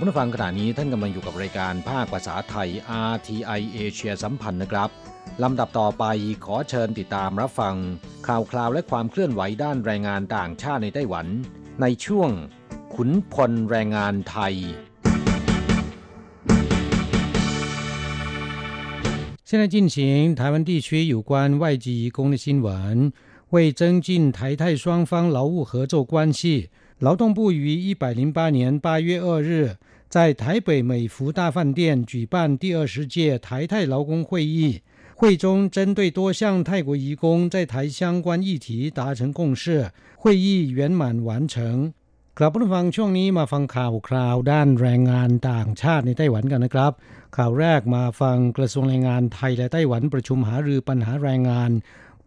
ครับผู้ฟังขณะนี้ท่านกำลังอยู่กับรายการภาคภาษาไทย RTI เอเชียสัมพันธ์นะครับลำดับต่อไปขอเชิญติดตามรับฟัง ข่าวคราวและความเคลื่อนไหวด้านแรงงานต่างชาติในไต้หวัน ในช่วง ขุนพลแรงงานไทย现在进行台湾地区有关外籍移工的新闻。为增进台泰双方劳务合作关系，劳动部于一百零八年八月二日 在台北美孚大饭店举办第二十届台泰劳工会议，会中针对多项泰国移工在台相关议题达成共识，会议圆满完成。กลับมาฟังช่วงนี้มาฟังข่าวคราวด้านแรงงานต่างชาติในไต้หวันกันนะครับ ข่าวแรกมาฟังกระทรวงแรงงานไทยและไต้หวันประชุมหารือปัญหาแรงงาน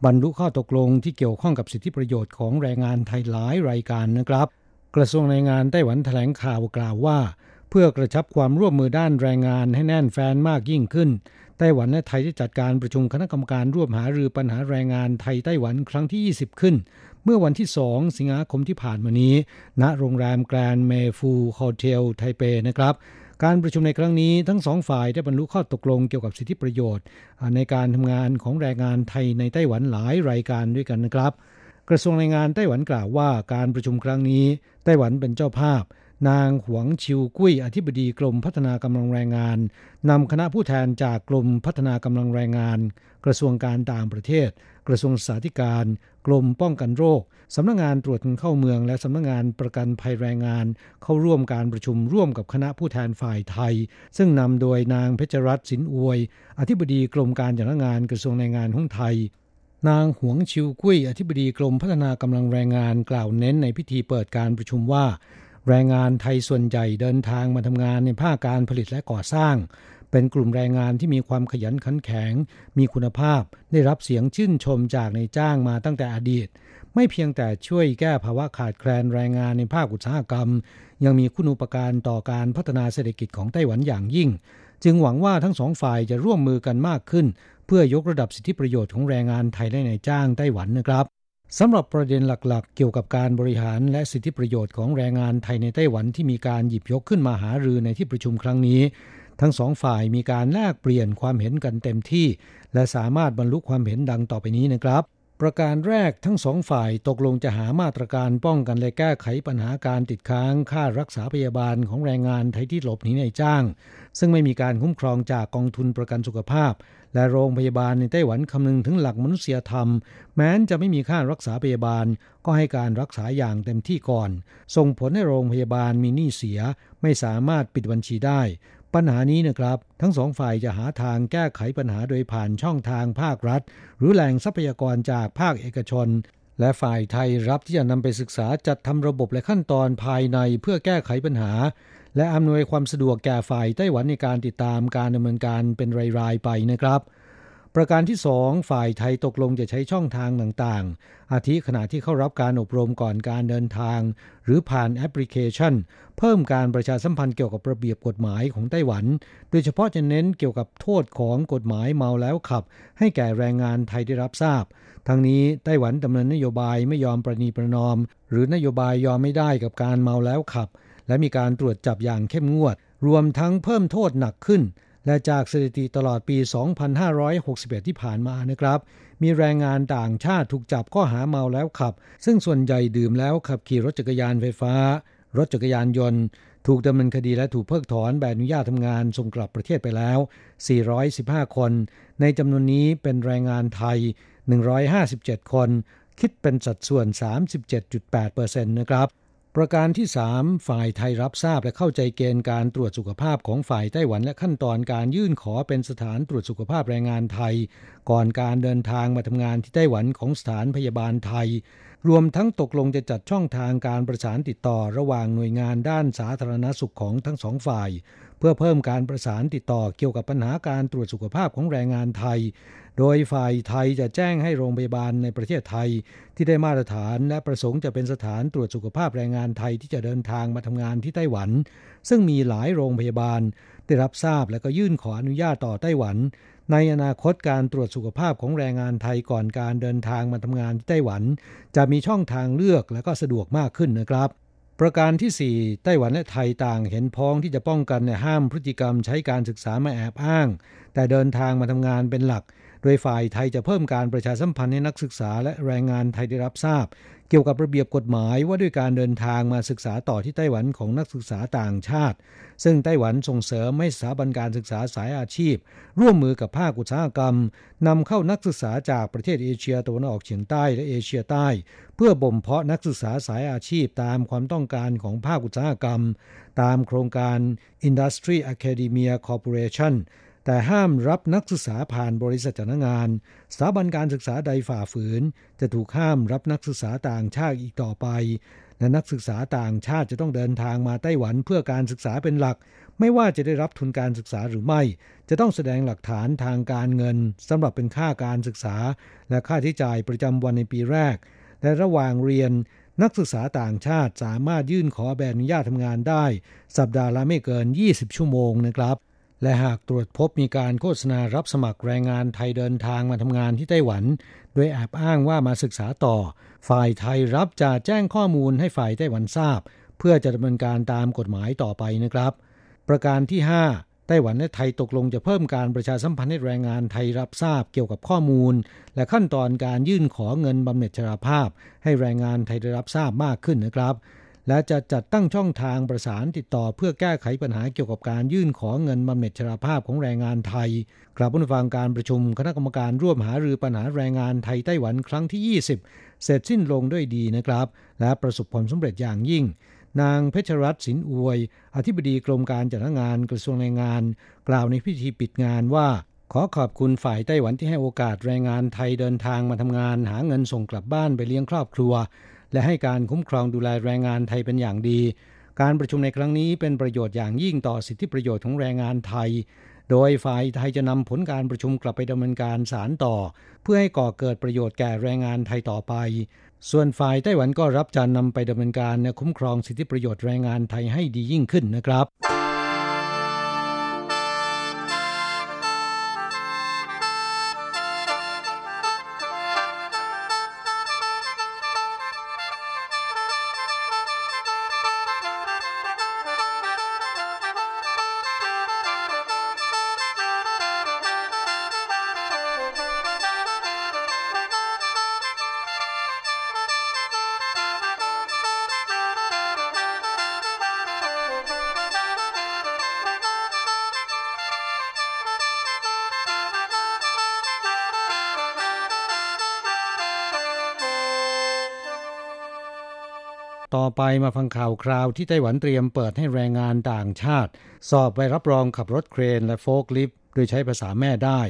บรรลุข้อตกลงที่เกี่ยวข้องกับสิทธิประโยชน์ของแรงงานไทยหลายรายการนะครับกระทรวงแรงงานไต้หวันแถลงข่าวกล่าวว่า เ เพื่อกระชับความร่วมมือด้านแรงงานให้แน่นแฟ้นมากยิ่งขึ้น ไต้หวันและไทยได้จัดการประชุมคณะกรรมการร่วมหารือปัญหาแรงงานไทยไต้หวันครั้งที่ 20 ขึ้น เมื่อวันที่ 2 สิงหาคมที่ผ่านมานี้ ณโรงแรม Grand Mayfull Hotel ไทเปนะครับการประชุมในครั้งนี้ทั้งสองฝ่ายได้บรรลุข้อตกลงเกี่ยวกับสิทธิประโยชน์ ในการทำงานของแรงงานไทยในไต้หวันหลายรายการด้วยกันนะครับ กระทรวงแรงงานไต้หวันกล่าวว่าการประชุมครั้งนี้ ไต้หวันเป็นเจ้าภาพ นางหวงชิวกุ้ยอธิบดีกรมพัฒนากำลังแรงงานนำคณะผู้แทนจากกรมพัฒนากำลังแรงงาน กระทรวงการต่างประเทศ กระทรวงสาธารณสุขกรมป้องกันโรคสำนักงงานตรวจเข้าเมือง และสำนักงงานประกันภัยแรงงาน เข้าร่วมการประชุมร่วมกับคณะผู้แทนฝ่ายไทย ซึ่งนำโดยนางเพชรรัตน์สินอวย อธิบดีกรมการจัดงานกระทรวงแรงงานของไทยนางหวงชิวกุ้ยอธิบดีกรมพัฒนากำลังแรงงานกล่าวเน้นในพิธีเปิดการประชุมว่า แรงงานไทยส่วนใหญ่เดินทางมาทำงานในภาคการผลิตและก่อสร้าง เป็นกลุ่มแรงงานที่มีความขยันขันแข็ง มีคุณภาพ ได้รับเสียงชื่นชมจากในจ้างมาตั้งแต่อดีต ไม่เพียงแต่ช่วยแก้ภาวะขาดแคลนแรงงานในภาคอุตสาหกรรม ยังมีคุณูปการต่อการพัฒนาเศรษฐกิจของไต้หวันอย่างยิ่ง จึงหวังว่าทั้งสองฝ่ายจะร่วมมือกันมากขึ้น เพื่อยกระดับสิทธิประโยชน์ของแรงงานไทยและนายจ้างไต้หวันนะครับ สำหรับประเด็นหลักๆ เกี่ยวกับการบริหารและสิทธิประโยชน์ของแรงงานไทยในไต้หวันที่มีการหยิบยกขึ้นมาหารือในที่ประชุมครั้งนี้ ทั้งสองฝ่ายมีการแลกเปลี่ยนความเห็นกันเต็มที่ และสามารถบรรลุความเห็นดังต่อไปนี้นะครับ ประการแรกทั้งสองฝ่ายตกลงจะหามาตรการป้องกันและแก้ไขปัญหาการติดค้างค่ารักษาพยาบาลของแรงงานไทยที่หลบหนีในจ้าง ซึ่งไม่มีการคุ้มครองจากกองทุนประกันสุขภาพ และโรงพยาบาลในไต้หวันคำนึงถึงหลักมนุษยธรรม แม้นจะไม่มีค่ารักษาพยาบาล ก็ให้การรักษาอย่างเต็มที่ก่อน ส่งผลให้โรงพยาบาลมีหนี้เสีย ไม่สามารถปิดบัญชีได้ ปัญหานี้นะครับ ทั้งสองฝ่ายจะหาทางแก้ไขปัญหาโดยผ่านช่องทางภาครัฐ หรือแหล่งทรัพยากรจากภาคเอกชน และฝ่ายไทยรับที่จะนำไปศึกษาจัดทำระบบและขั้นตอนภายในเพื่อแก้ไขปัญหา และอำนวยความสะดวกแก่ฝ่ายไต้หวันในการติดตามการดำเนินการเป็นรายๆไปนะครับ ประการที่สองฝ่ายไทยตกลงจะใช้ช่องทางต่างๆ อาทิขณะที่เข้ารับการอบรมก่อนการเดินทาง หรือผ่านแอปพลิเคชัน เพิ่มการประชาสัมพันธ์เกี่ยวกับระเบียบกฎหมายของไต้หวัน โดยเฉพาะจะเน้นเกี่ยวกับโทษของกฎหมายเมาแล้วขับ ให้แก่แรงงานไทยได้รับทราบทั้งนี้ไต้หวันดำเนินนโยบายไม่ยอมประนีประนอม หรือนโยบายยอมไม่ได้กับการเมาแล้วขับ และมีการตรวจจับอย่างเข้มงวด รวมทั้งเพิ่มโทษหนักขึ้น และจากสถิติตลอดปี 2561 ที่ผ่านมานะครับ มีแรงงานต่างชาติถูกจับข้อหาเมาแล้วขับ ซึ่งส่วนใหญ่ดื่มแล้วขับขี่รถจักรยานไฟฟ้า รถจักรยานยนต์ ถูกดำเนินคดีและถูกเพิกถอนใบอนุญาตทำงานส่งกลับประเทศไปแล้ว 415 คน ในจำนวนนี้เป็นแรงงานไทย 157 คน คิดเป็นสัดส่วน 37.8%นะครับ ประการที่ 3 ฝ่ายไทยรับทราบและเข้าใจเกณฑ์การตรวจสุขภาพของฝ่ายไต้หวันและขั้นตอนการยื่นขอเป็นสถานตรวจสุขภาพแรงงานไทย ก่อนการเดินทางมาทำงานที่ไต้หวันของสถานพยาบาลไทย รวมทั้งตกลงจะจัดช่องทางการประสานติดต่อระหว่างหน่วยงานด้านสาธารณสุขของทั้งสองฝ่าย พื่อเพิ่มการประสานติดต่อเกี่ยวกับปัญหาการตรวจสุขภาพของแรงงานไทย โดยฝ่ายไทยจะแจ้งให้โรงพยาบาลในประเทศไทย ที่ได้มาตรฐานและประสงค์จะเป็นสถานตรวจสุขภาพแรงงานไทยที่จะเดินทางมาทำงานที่ไต้หวัน ซึ่งมีหลายโรงพยาบาล ได้รับทราบและก็ยื่นขออนุญาตต่อไต้หวัน ในอนาคตการตรวจสุขภาพของแรงงานไทยก่อนการเดินทางมาทำงานที่ไต้หวัน จะมีช่องทางเลือกและก็สะดวกมากขึ้นนะครับ ประการที่ 4 ไต้หวันและไทยต่างเห็นพ้องที่จะป้องกันห้ามพฤติกรรมใช้การศึกษามาแอบอ้าง แต่เดินทางมาทำงานเป็นหลัก โดยฝ่ายไทยจะเพิ่มการประชาสัมพันธ์ให้นักศึกษาและแรงงานไทยได้รับทราบ เกี่ยวกับระเบียบกฎหมายว่าด้วยการเดินทางมาศึกษาต่อที่ไต้หวันของนักศึกษาต่างชาติ ซึ่งไต้หวันส่งเสริมให้สถาบันการศึกษาสายอาชีพ ร่วมมือกับภาคอุตสาหกรรมนำเข้านักศึกษาจากประเทศเอเชียตะวันออกเฉียงใต้และเอเชียใต้ เพื่อบ่มเพาะนักศึกษาสายอาชีพตามความต้องการของภาคอุตสาหกรรม ตามโครงการ Industry Academia Corporation แต่ห้ามรับนักศึกษาผ่านบริษัทจ้างงาน สถาบันการศึกษาใดฝ่าฝืน จะถูกห้ามรับนักศึกษาต่างชาติอีกต่อไปและนักศึกษาต่างชาติจะต้องเดินทางมาไต้หวันเพื่อการศึกษาเป็นหลัก ไม่ว่าจะได้รับทุนการศึกษาหรือไม่ จะต้องแสดงหลักฐานทางการเงินสำหรับเป็นค่าการศึกษา และค่าใช้จ่ายประจำวันในปีแรก และระหว่างเรียนนักศึกษาต่างชาติสามารถยื่นขอใบอนุญาตทำงานได้ สัปดาห์ละไม่เกิน 20 ชั่วโมงนะครับ และหากตรวจพบมีการโฆษณารับสมัครแรงงานไทยเดินทางมาทำงานที่ไต้หวัน โดยแอบอ้างว่ามาศึกษาต่อ ฝ่ายไทยรับจะแจ้งข้อมูลให้ฝ่ายไต้หวันทราบ เพื่อจะดำเนินการตามกฎหมายต่อไปนะครับ ประการที่ 5 ไต้หวันและไทยตกลงจะเพิ่มการประชาสัมพันธ์ให้แรงงานไทยรับทราบเกี่ยวกับข้อมูล และขั้นตอนการยื่นขอเงินบำเหน็จชราภาพ ให้แรงงานไทยได้รับทราบมากขึ้นนะครับ และจะจัดตั้งช่องทางประสานติดต่อเพื่อแก้ไขปัญหาเกี่ยวกับการยื่นขอเงินบำเหน็จชราภาพของแรงงานไทยกลับผู้ฟังการประชุมคณะกรรมการร่วมหารือปัญหาแรงงานไทยไต้หวันครั้งที่ 20 เสร็จสิ้นลงด้วยดีนะครับ และประสบผลสำเร็จอย่างยิ่ง นางเพชรรัตน์สินอวย อธิบดีกรมการจัดงานกระทรวงแรงงาน กล่าวในพิธีปิดงานว่าขอขอบคุณฝ่ายไต้หวันที่ให้โอกาสแรงงานไทยเดินทางมาทำงาน หาเงินส่งกลับบ้านไปเลี้ยงครอบครัว และให้การคุ้มครองดูแลแรงงานไทยเป็นอย่างดี การประชุมในครั้งนี้เป็นประโยชน์อย่างยิ่งต่อสิทธิประโยชน์ของแรงงานไทย โดยฝ่ายไทยจะนำผลการประชุมกลับไปดำเนินการสารต่อ เพื่อให้ก่อเกิดประโยชน์แก่แรงงานไทยต่อไป ส่วนฝ่ายไต้หวันก็รับจะนำไปดำเนินการคุ้มครองสิทธิประโยชน์แรงงานไทยให้ดียิ่งขึ้นนะครับ มาฟังข่าวคราวที่ไต้หวันเตรียมเปิดให้แรงงานต่างชาติ สอบใบรับรองขับรถเครนและโฟล์คลิฟต์โดยใช้ภาษาแม่ได้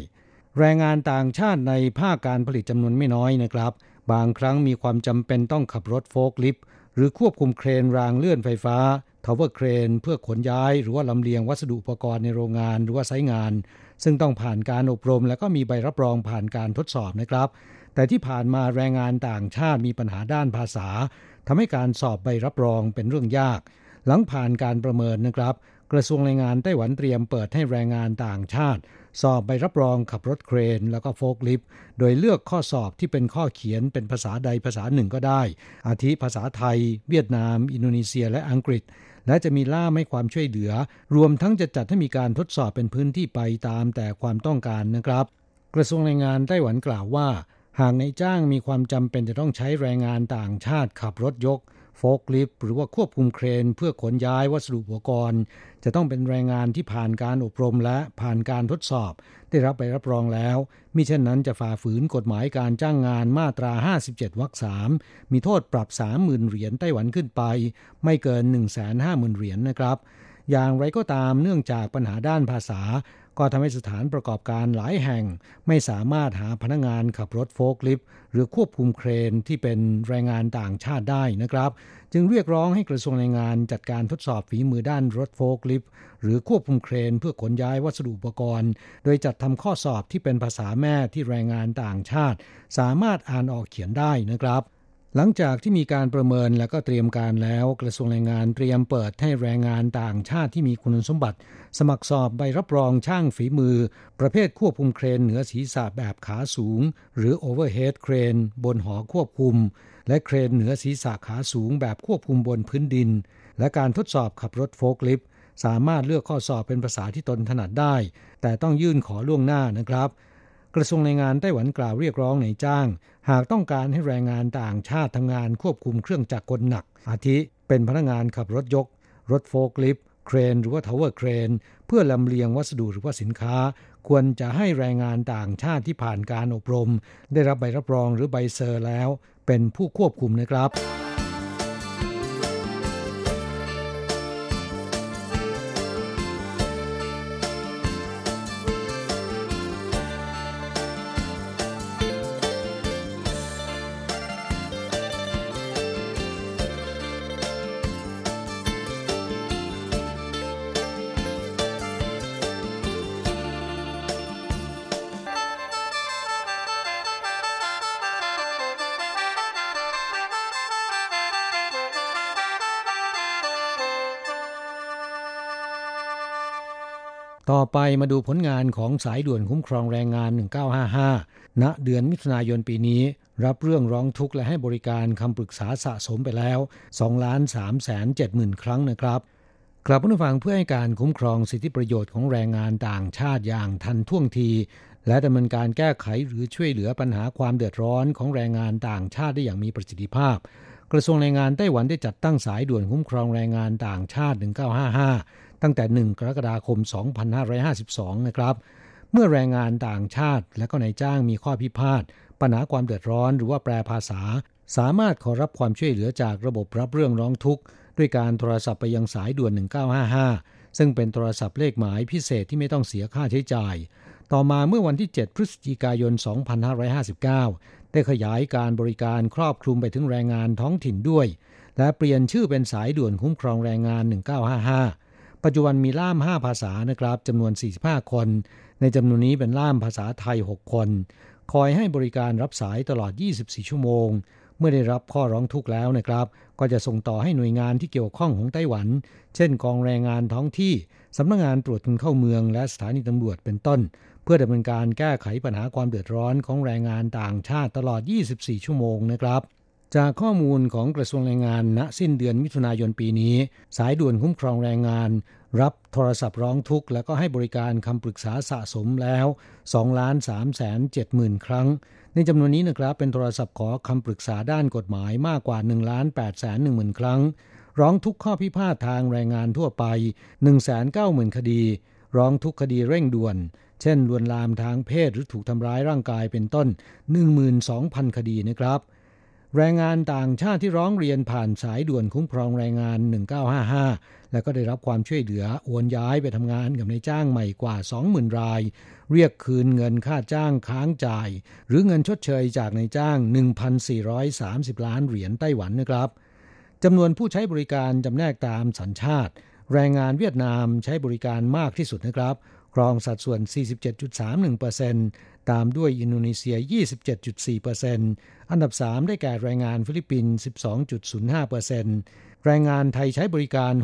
แรงงานต่างชาติในภาคการผลิตจำนวนไม่น้อยนะครับ บางครั้งมีความจำเป็นต้องขับรถโฟล์คลิฟต์หรือควบคุมเครนรางเลื่อนไฟฟ้า tower crane เพื่อขนย้าย หรือว่าลำเลียงวัสดุอุปกรณ์ในโรงงานหรือว่าไซต์งาน ซึ่งต้องผ่านการอบรม และก็มีใบรับรองผ่านการทดสอบนะครับ แต่ที่ผ่านมาแรงงานต่างชาติมีปัญหาด้านภาษาทำให้การสอบใบรับรองเป็นเรื่องยาก หลังผ่านการประเมินนะครับ กระทรวงแรงงานไต้หวันเตรียมเปิดให้แรงงานต่างชาติ สอบใบรับรองขับรถเครน แล้วก็โฟล์คลิฟต์โดยเลือกข้อสอบที่เป็นข้อเขียนเป็นภาษาใดภาษาหนึ่งก็ได้ อาทิภาษาไทย เวียดนาม อินโดนีเซีย และอังกฤษและจะมีล่ามให้ความช่วยเหลือ รวมทั้งจะจัดให้มีการทดสอบเป็นพื้นที่ไปตามแต่ความต้องการนะครับ กระทรวงแรงงานไต้หวันกล่าวว่า หากในจ้างมีความจำเป็นจะต้องใช้แรงงานต่างชาติขับรถยกโฟกลิฟหรือว่าควบคุมเครน เพื่อขนย้ายวัสดุอุปกรณ์ จะต้องเป็นแรงงานที่ผ่านการอบรมและผ่านการทดสอบ ได้รับใบรับรองแล้วมิเช่นนั้นจะฝ่าฝืนกฎหมายการจ้างงานมาตรา 57 วรรค3มีโทษปรับ 30,000 เหรียญไต้หวันขึ้นไป ไม่เกิน 150,000 เหรียญนนะครับ อย่างไรก็ตามเนื่องจากปัญหาด้านภาษา ก็ทำให้สถานประกอบการหลายแห่งไม่สามารถหาพนักงานขับรถโฟล์คลิฟหรือควบคุมเครนที่เป็นแรงงานต่างชาติได้นะครับ จึงเรียกร้องให้กระทรวงแรงงานจัดการทดสอบฝีมือด้านรถโฟล์คลิฟหรือควบคุมเครนเพื่อขนย้ายวัสดุอุปกรณ์ โดยจัดทำข้อสอบที่เป็นภาษาแม่ที่แรงงานต่างชาติ สามารถอ่านออกเขียนได้นะครับ หลังจากที่มีการประเมินและก็เตรียมการแล้ว กระทรวงแรงงานเตรียมเปิดให้แรงงานต่างชาติที่มีคุณสมบัติ สมัครสอบใบรับรองช่างฝีมือ ประเภทควบคุมเครนเหนือศีรษะแบบขาสูง หรือ overhead crane บนหอควบคุม และเครนเหนือศีรษะขาสูงแบบควบคุมบนพื้นดิน และการทดสอบขับรถโฟล์คลิฟสามารถเลือกข้อสอบเป็นภาษาที่ตนถนัดได้ แต่ต้องยื่นขอล่วงหน้านะครับ กระทรวงแรงงานไต้หวันกล่าวเรียกร้องนายจ้าง หากต้องการให้แรงงานต่างชาติทำงานควบคุมเครื่องจักรกลหนัก อาทิเป็นพนักงานขับรถยก รถโฟล์คลิฟเครน หรือว่า tower crane เพื่อลำเลียงวัสดุหรือว่าสินค้า ควรจะให้แรงงานต่างชาติที่ผ่านการอบรม ได้รับใบรับรองหรือใบเซอร์แล้ว เป็นผู้ควบคุมนะครับ ต่อไปมาดูผลงานของสายด่วนคุ้มครองแรงงาน 1955 ณ เดือนมิถุนายนปีนี้ รับเรื่องร้องทุกข์และให้บริการคำปรึกษาสะสมไปแล้ว2ล้าน3แสน7หมื่นครั้งนะครับ กลับมาฟังเพื่อให้การคุ้มครองสิทธิประโยชน์ของแรงงานต่างชาติอย่างทันท่วงที และดำเนินการแก้ไขหรือช่วยเหลือปัญหาความเดือดร้อนของแรงงานต่างชาติได้อย่างมีประสิทธิภาพ กระทรวงแรงงานไต้หวันได้จัดตั้งสายด่วนคุ้มครองแรงงานต่างชาติ 1955 ตั้งแต่ 1 กรกฎาคม 2552 นะครับ เมื่อแรงงานต่างชาติและก็นายจ้างมีข้อพิพาทปัญหาความเดือดร้อนหรือว่าแปลภาษา สามารถขอรับความช่วยเหลือจากระบบรับเรื่องร้องทุกข์ ด้วยการโทรศัพท์ไปยังสายด่วน 1955 ซึ่งเป็นโทรศัพท์เลขหมายพิเศษที่ไม่ต้องเสียค่าใช้จ่าย ต่อมาเมื่อวันที่ 7 พฤศจิกายน 2559 ได้ขยายการบริการครอบคลุมไปถึงแรงงานท้องถิ่นด้วย และเปลี่ยนชื่อเป็นสายด่วนคุ้มครองแรงงาน 1955 ปัจจุบันมีล่าม 5 ภาษานะครับจำนวน 45 คน ในจำนวนนี้เป็นล่ามภาษาไทย 6 คน คอยให้บริการรับสายตลอด 24 ชั่วโมง เมื่อได้รับข้อร้องทุกข์แล้วนะครับ ก็จะส่งต่อให้หน่วยงานที่เกี่ยวข้องของไต้หวัน เช่นกองแรงงานท้องที่สำนักงงานตรวจคนเข้าเมือง และสถานีตำรวจเป็นต้น เพื่อดำเนินการแก้ไขปัญหาความเดือดร้อนของแรงงานต่างชาติตลอด 24 ชั่วโมงนะครับ จากข้อมูลของกระทรวงแรงงานณสิ้นเดือนมิถุนายนปีนี้ สายด่วนคุ้มครองแรงงาน รับโทรศัพท์ร้องทุกข์ และก็ให้บริการคำปรึกษาสะสมแล้ว2ล้าน3แสน7หมื่นครั้ง ในจำนวนนี้นะครับเป็นโทรศัพท์ขอคำปรึกษาด้านกฎหมายมากกว่า1ล้าน8แสน1หมื่นครั้ง ร้องทุกข้อพิพาททางแรงงานทั่วไป1 9 0 0 0 0 คดี ร้องทุกคดีเร่งด่วน เช่นลวนลามทางเพศหรือถูกทำร้ายร่างกายเป็นต้น 12,000 คดีนะครับ แรงงานต่างชาติที่ร้องเรียนผ่านสายด่วนคุ้มครองแรงงาน 1955 และก็ได้รับความช่วยเหลือโอนย้ายไปทำงานกับนายจ้างใหม่กว่า 20,000 ราย เรียกคืนเงินค่าจ้างค้างจ่าย หรือเงินชดเชยจากนายจ้าง 1,430 ล้านเหรียญไต้หวันนะครับจำนวนผู้ใช้บริการจำแนกตามสัญชาติ แรงงานเวียดนามใช้บริการมากที่สุดนะครับครองสัดส่วน 47.31% ตามด้วยอินโดนีเซีย 27.4%อันดับ 3 ได้แก่แรงงานฟิลิปปินส์12.05%แรงงานไทยใช้บริการ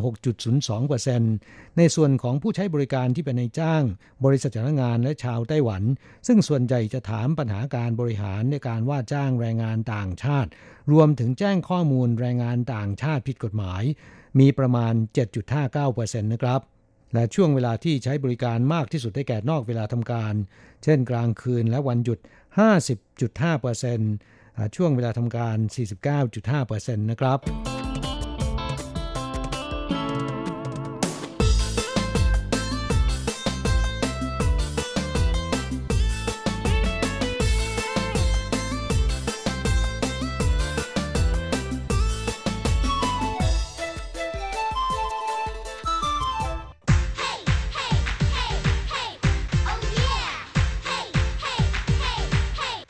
6.02%ในส่วนของผู้ใช้บริการที่เป็นนายจ้าง บริษัทจ้างงานและชาวไต้หวัน ซึ่งส่วนใหญ่จะถามปัญหาการบริหารในการว่าจ้างแรงงานต่างชาติ รวมถึงแจ้งข้อมูลแรงงานต่างชาติผิดกฎหมาย มีประมาณ 7.59%นะครับ และช่วงเวลาที่ใช้บริการมากที่สุดได้แก่นอกเวลาทำการ เช่นกลางคืนและวันหยุด 50.5%ช่วงเวลาทำการ 49.5%นะครับ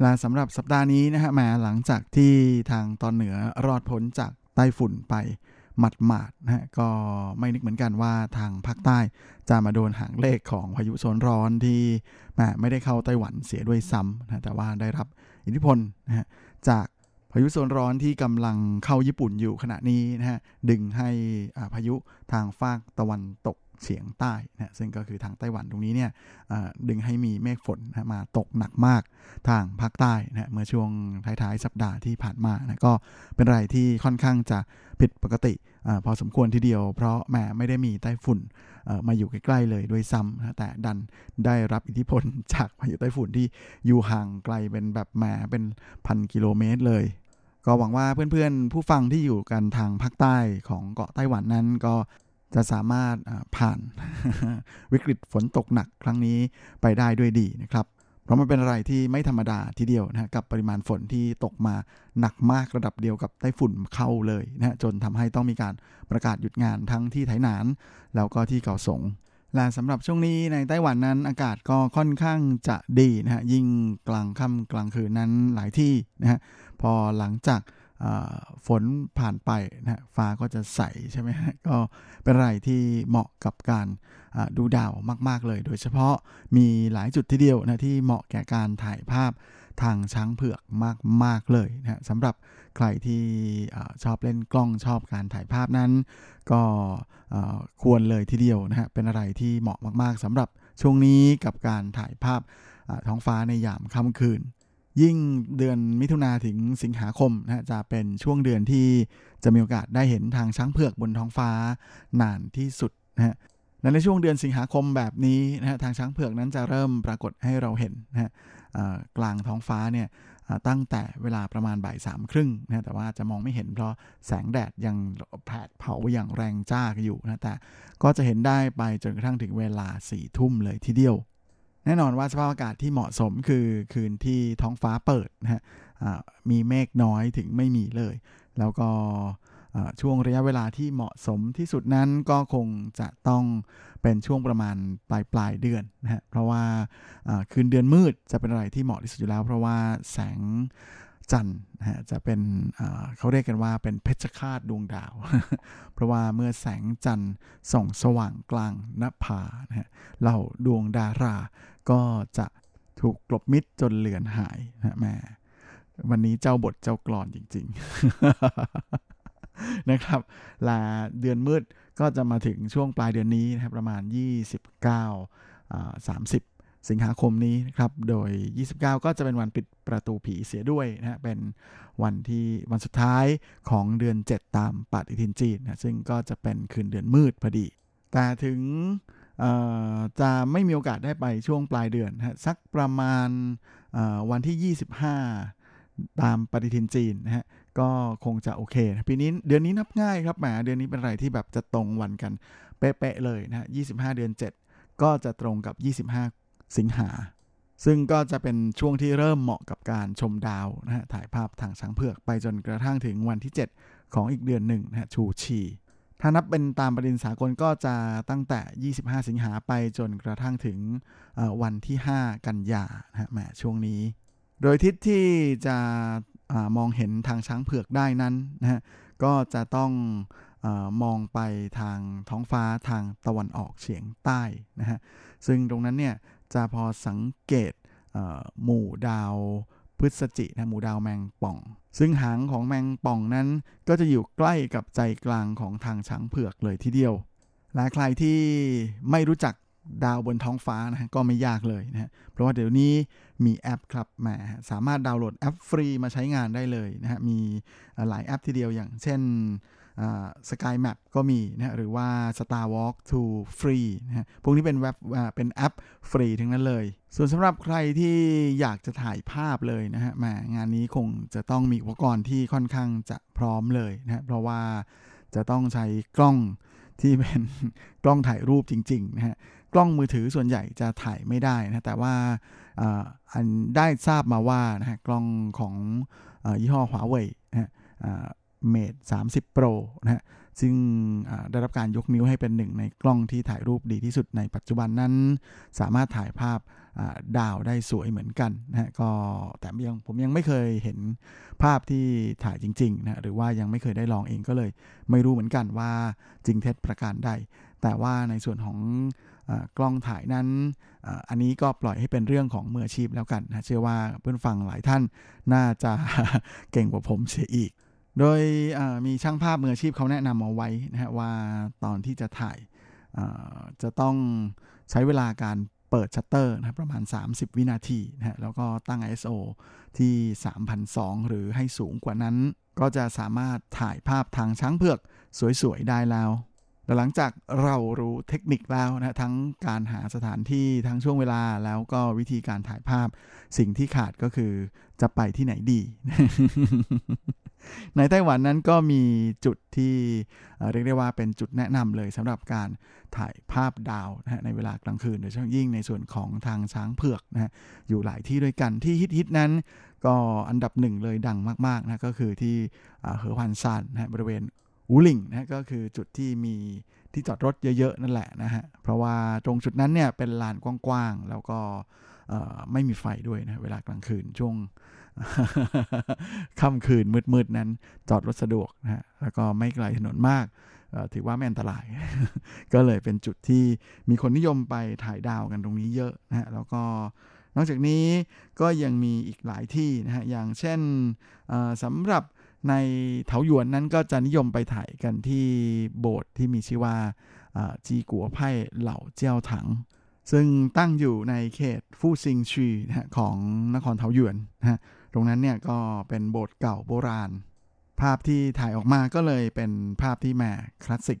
แลาสำหรับสัปดาห์นี้นะฮะมาหลังจากที่ทางตอนเหนือรอดพ้นจากไต้ฝุ่นไปหมัดหมาดนะฮะก็ไม่นึกเหมือนกันว่าทางภาคใต้จะมาโดนหางเลขของพายุโซนร้อนที่ไม่ได้เข้าไต้หวันเสียด้วยซ้ำนะแต่ว่าได้รับอิทธิพลนะฮะจากพายุโซนร้อนที่กำลังเข้าญี่ปุ่นอยู่ขณะนี้นะฮะดึงให้พายุทางฝากตะวันตก เฉียงใต้นะซึ่งก็คือทางไต้หวันตรงนี้เนี่ยดึงให้มีเมฆฝนนะมาตกหนักมากทางภาคใต้นะเมื่อช่วงท้ายๆ สัปดาห์ที่ผ่านมานะก็เป็นอะไรที่ค่อนข้างจะผิดปกติอพอสมควรทีเดียว เพราะแหมไม่ได้มีไต้ฝุ่นมาอยู่ใกล้ๆเลยด้วยซ้ำนะแต่ดันได้รับอิทธิพลจากพายุไต้ฝุ่นที่อยู่ห่างไกลเป็นแบบแหมเป็นพันกิโลเมตรเลยก็หวังว่าเพื่อนๆ ผู้ฟังที่อยู่กันทางภาคใต้ของเกาะไต้หวันนั้นก็ จะสามารถผ่านวิกฤตฝนตกหนักครั้งนี้ไปได้ด้วยดีนะครับ เพราะมันเป็นอะไรที่ไม่ธรรมดาทีเดียวนะกับปริมาณฝนที่ตกมาหนักมากระดับเดียวกับไต้ฝุ่นเข้าเลยนะจนทำให้ต้องมีการประกาศหยุดงานทั้งที่ไถหนาน แล้วก็ที่เกาสงและสำหรับช่วงนี้ในไต้หวันนั้นอากาศก็ค่อนข้างจะดีนะฮะยิ่งกลางค่ำกลางคืนนั้นหลายที่นะฮะพอหลังจาก ฝนผ่านไปนะฟ้าก็จะใสใช่ไหมก็เป็นอะไรที่เหมาะกับการดูดาวมาก ๆ เลย โดยเฉพาะมีหลายจุดที่เดียวนะที่เหมาะแก่การถ่ายภาพทางช้างเผือกมาก ๆ เลยนะสำหรับใครที่ชอบเล่นกล้องชอบการถ่ายภาพนั้น ก็ควรเลยทีเดียวนะฮะเป็นอะไรที่เหมาะมาก ๆสำหรับช่วงนี้กับการถ่ายภาพท้องฟ้าในยามค่ำคืน ยิ่งเดือนมิถุนาถึงสิงหาคมนะจะเป็นช่วงเดือนที่จะมีโอกาสได้เห็นทางช้างเผือกบนท้องฟ้านานที่สุดนะฮะและในช่วงเดือนสิงหาคมแบบนี้นะฮะทางช้างเผือกนั้นจะเริ่มปรากฏให้เราเห็นนะฮะกลางท้องฟ้าเนี่ยตั้งแต่เวลาประมาณบ่ายสามครึ่งนะแต่ว่าจะมองไม่เห็นเพราะแสงแดดยังแผดเผาอย่างแรงจ้าอยู่นะแต่ก็จะเห็นได้ไปจนกระทั่งถึงเวลาสี่ทุ่มเลยทีเดียว แน่นอนว่าสภาพอากาศที่เหมาะสมคือคืนที่ท้องฟ้าเปิดนะฮะมีเมฆน้อยถึงไม่มีเลย แล้วก็ช่วงระยะเวลาที่เหมาะสมที่สุดนั้นก็คงจะต้องเป็นช่วงประมาณปลายปลายเดือนนะฮะเพราะว่าคืนเดือนมืดจะเป็นอะไรที่เหมาะที่สุดอยู่แล้ว เพราะว่าแสง จันทร์นะฮะจะเป็นเขาเรียกกันว่าเป็นเพชฌฆาตดวงดาว เพราะว่าเมื่อแสงจันทร์ส่องสว่างกลางนภานะฮะเหล่าดวงดารา ก็จะถูกกลบมิดจนเหลือนหายนะแม่วันนี้เจ้าบทเจ้ากรอนจริง ๆ นะครับลาเดือนมืดก็จะมาถึงช่วงปลายเดือนนี้นะครับประมาณ 29 30 สิงหาคมนี้นะครับ โดย 29 ก็จะเป็นวันปิดประตูผีเสียด้วยนะฮะ เป็นวันที่วันสุดท้ายของเดือน 7 ตามปฏิทินจีนนะ ซึ่งก็จะเป็นคืนเดือนมืดพอดี แต่ถึงจะไม่มีโอกาสได้ไปช่วงปลายเดือนฮะสักประมาณวันที่ 25 ตามปฏิทินจีนนะฮะก็คงจะโอเคปีนี้เดือนนี้นับง่ายครับแหมเดือนนี้เป็นอะไรที่แบบจะตรงวันกันเป๊ะๆเลยนะฮะ25 เดือน 7 ก็จะตรงกับ 25 สิงหา ซึ่งก็จะเป็นช่วงที่เริ่มเหมาะกับการชมดาวนะฮะถ่ายภาพทางช้างเผือกไปจนกระทั่งถึงวันที่ 7 ของอีกเดือนหนึ่งนะฮะชูชีถ้านับเป็นตามประเด็นสากลก็จะตั้งแต่ 25 สิงหาไปจนกระทั่งถึงวันที่ 5 กันยานะฮะแหมช่วงนี้ โดยทิศที่จะอมองเห็นทางช้างเผือกได้นั้นนะฮะก็จะต้องอมองไปทางท้องฟ้าทางตะวันออกเฉียงใต้นะฮะซึ่งตรงนั้นเนี่ย จะพอสังเกตหมู่ดาวพฤศจิกนะหมู่ดาวแมงป่อง ซึ่งหางของแมงป่องนั้น ก็จะอยู่ใกล้กับใจกลางของทางช้างเผือกเลยทีเดียว และใครที่ไม่รู้จักดาวบนท้องฟ้านะก็ไม่ยากเลยนะเพราะว่าเดี๋ยวนี้มีแอปครับแหมสามารถดาวน์โหลดแอปฟรีมาใช้งานได้เลยนะฮะมีหลายแอปทีเดียวอย่างเช่น Sky Map ก็มีนะหรือว่า Star Walk 2 Free นะพวกนี้เป็นเว็บเป็นแอปฟรีทั้งนั้นเลย ส่วนสำหรับใครที่อยากจะถ่ายภาพเลยนะฮะมงานนี้คงจะต้องมีอุปกรณ์ที่ค่อนข้างจะพร้อมเลยนะเพราะว่าจะต้องใช้กล้องที่เป็นกล้องถ่ายรูปจริงๆนะฮะกล้องมือถือส่วนใหญ่จะถ่ายไม่ได้นะแต่ว่าอันได้ทราบมาว่านะฮะกล้องของยี่ห้อหัวเว่ยนะฮะ เมด30 Pro นะฮะซึ่งได้รับการยกนิ้วให้เป็นหนึ่งในกล้องที่ถ่ายรูปดีที่สุดในปัจจุบันนั้น สามารถถ่ายภาพดาวได้สวยเหมือนกันนะฮะก็แต่ยังผมยังไม่เคยเห็นภาพที่ถ่ายจริงๆนะหรือว่ายังไม่เคยได้ลองเองก็เลย ไม่รู้เหมือนกันว่าจริงเท็จประการใด แต่ว่าในส่วนของกล้องถ่ายนั้นอันนี้ก็ปล่อยให้เป็นเรื่องของมืออาชีพแล้วกันนะเชื่อว่าเพื่อนฟังหลายท่านน่าจะเก่งกว่าผมเสียอีก โดยมีช่างภาพมืออาชีพเขาแนะนำเอาไว้นะฮะว่าตอนที่จะถ่ายจะต้องใช้เวลาการเปิดชัตเตอร์นะประมาณ 30 วินาทีนะฮะแล้วก็ตั้ง ISO ที่ 3,200 หรือให้สูงกว่านั้น ก็จะสามารถถ่ายภาพทางช้างเผือกสวยๆ ได้แล้ว แต่หลังจากเรารู้เทคนิคแล้วนะทั้งการหาสถานที่ทั้งช่วงเวลาแล้วก็วิธีการถ่ายภาพ สิ่งที่ขาดก็คือจะไปที่ไหนดี ในไต้หวันนั้นก็มีจุดที่เรียกได้ว่าเป็นจุดแนะนำเลยสำหรับการถ่ายภาพดาวนะในเวลากลางคืนโดยเฉพาะยิ่งในส่วนของทางช้างเผือกนะฮะอยู่หลายที่ด้วยกันที่ฮิตๆนั้น ก็อันดับหนึ่งเลยดังมากๆนะก็คือที่เหอพันซานนะบริเวณ อูหลิงนะก็คือจุดที่มีที่จอดรถเยอะ ๆ นั่นแหละนะฮะ เพราะว่าตรงจุดนั้นเนี่ยเป็นลานกว้างๆ แล้วก็ไม่มีไฟด้วยนะ เวลากลางคืนช่วงค่ำคืนมืดๆ นั้น จอดรถสะดวกนะฮะ แล้วก็ไม่ไกลถนนมาก ถือว่าไม่อันตราย ก็เลยเป็นจุดที่มีคนนิยมไปถ่ายดาวกันตรงนี้เยอะนะฮะ แล้วก็นอกจากนี้ก็ยังมีอีกหลายที่นะฮะ อย่างเช่นสำหรับ ในเถาหยวนนั้นก็จะนิยมไปถ่ายกันที่โบสถ์ที่มีชื่อว่าจีกัวไพ่เหล่าเจ้าถัง ซึ่งตั้งอยู่ในเขตฟู่ซิงชีนะของนครเถาหยวนนะฮะตรงนั้นเนี่ยก็เป็นโบสถ์เก่าโบราณ ภาพที่ถ่ายออกมาก็เลยเป็นภาพที่แหมคลาสสิก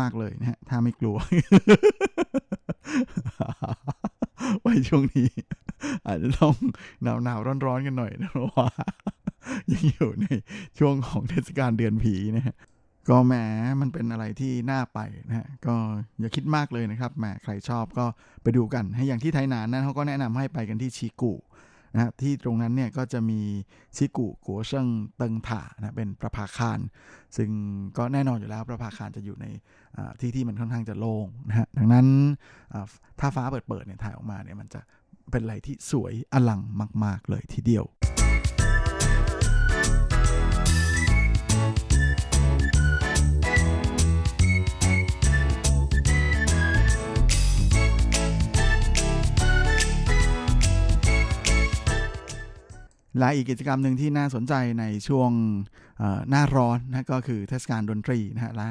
มาก ๆ เลยนะฮะ ถ้าไม่กลัว ไว้ช่วงนี้ อาจจะต้องหนาวหนาวร้อน ๆ กันหน่อยนะเพราะว่า ยังอยู่ในช่วงของเทศกาลเดือนผีนะฮะก็แหมมันเป็นอะไรที่น่าไปนะฮะก็อย่าคิดมากเลยนะครับแหมใครชอบก็ไปดูกันให้อย่างที่ไทยนานนั้นเขาก็แนะนำให้ไปกันที่ชีกูนะที่ตรงนั้นเนี่ยก็จะมีชิกุกัวเชิงเติงถานะเป็นประภาคาร ซึ่งก็แน่นอนอยู่แล้วประภาคารจะอยู่ในที่ที่มันค่อนข้างจะโล่งนะฮะดังนั้นถ้าฟ้าเปิดๆเนี่ยถ่ายออกมาเนี่ยมันจะเป็นอะไรที่สวยอลังมาก ๆ เลยทีเดียว และอีกกิจกรรมหนึ่งที่น่าสนใจในช่วงหน้าร้อนนะก็คือเทศกาลดนตรีนะฮะและ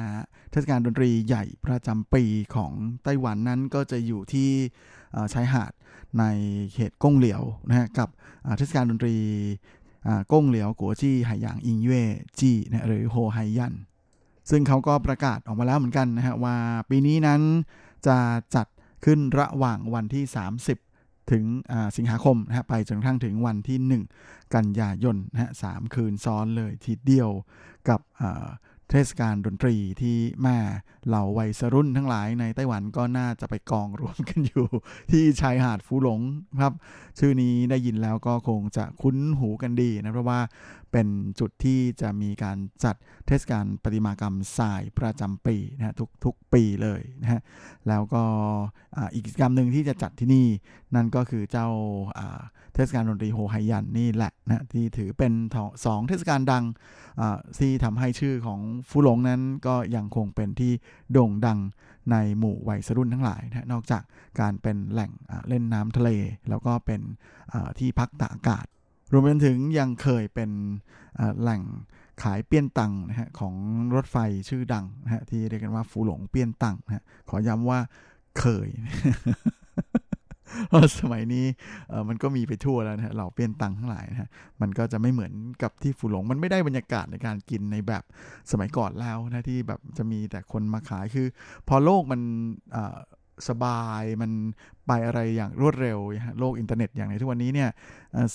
เทศกาลดนตรีใหญ่ประจำปีของไต้หวันนั้นก็จะอยู่ที่ชายหาดในเขตก้งเหลียวนะฮะกับเทศกาลดนตรีก้งเหลียวกัวจี้ไหหยางอิงเย่จี้นะหรือโฮไฮยัน ซึ่งเขาก็ประกาศออกมาแล้วเหมือนกันนะฮะว่าปีนี้นั้นจะจัดขึ้นระหว่างวันที่ 30 ถึงสิงหาคมนะฮะไปจนกระทั่งถึงวันที่ 1 กันยายนนะฮะสามคืนซ้อนเลยทีเดียวกับเทศกาลดนตรีที่แม่เหล่าวัยรุ่นทั้งหลายในไต้หวันก็น่าจะไปกองรวมกันอยู่ ที่ชายหาดฟูหลงครับ ชื่อนี้ได้ยินแล้วก็คงจะคุ้นหูกันดีนะ เพราะว่า เป็นจุดที่จะมีการจัดเทศกาลประติมากรรมทรายประจำปีนะทุกทุกปีเลยนะฮะแล้วก็อีกกิจกรรมหนึ่งที่จะจัดที่นี่นั่นก็คือเจ้าเทศกาลดนตรีโฮไฮยันนี่แหละนะที่ถือเป็นสองเทศกาลดังที่ทำให้ชื่อของฟูหลงนั้นก็ยังคงเป็นที่โด่งดังในหมู่วัยรุ่นทั้งหลายนะนอกจากการเป็นแหล่งเล่นน้ำทะเล แล้วก็เป็นที่พักตากอากาศ รวมไปถึงยังเคยเป็นแหล่งขายเปี้ยนตังนะฮะของรถไฟชื่อดังนะฮะที่เรียกกันว่าฟูหลงเปี้ยนตังนะฮะขอย้ำว่าเคยเพราะสมัยนี้มันก็มีไปทั่วแล้วนะเหล่า 便當ทั้งหลายนะฮะมันก็จะไม่เหมือนกับที่ฝูหลง มันไม่ได้บรรยากาศในการกินในแบบสมัยก่อนแล้วนะที่แบบจะมีแต่คนมาขายคือ พอโลกมัน สบายมันไปอะไรอย่างรวดเร็วโลกอินเทอร์เน็ตอย่างในทุกวันนี้เนี่ย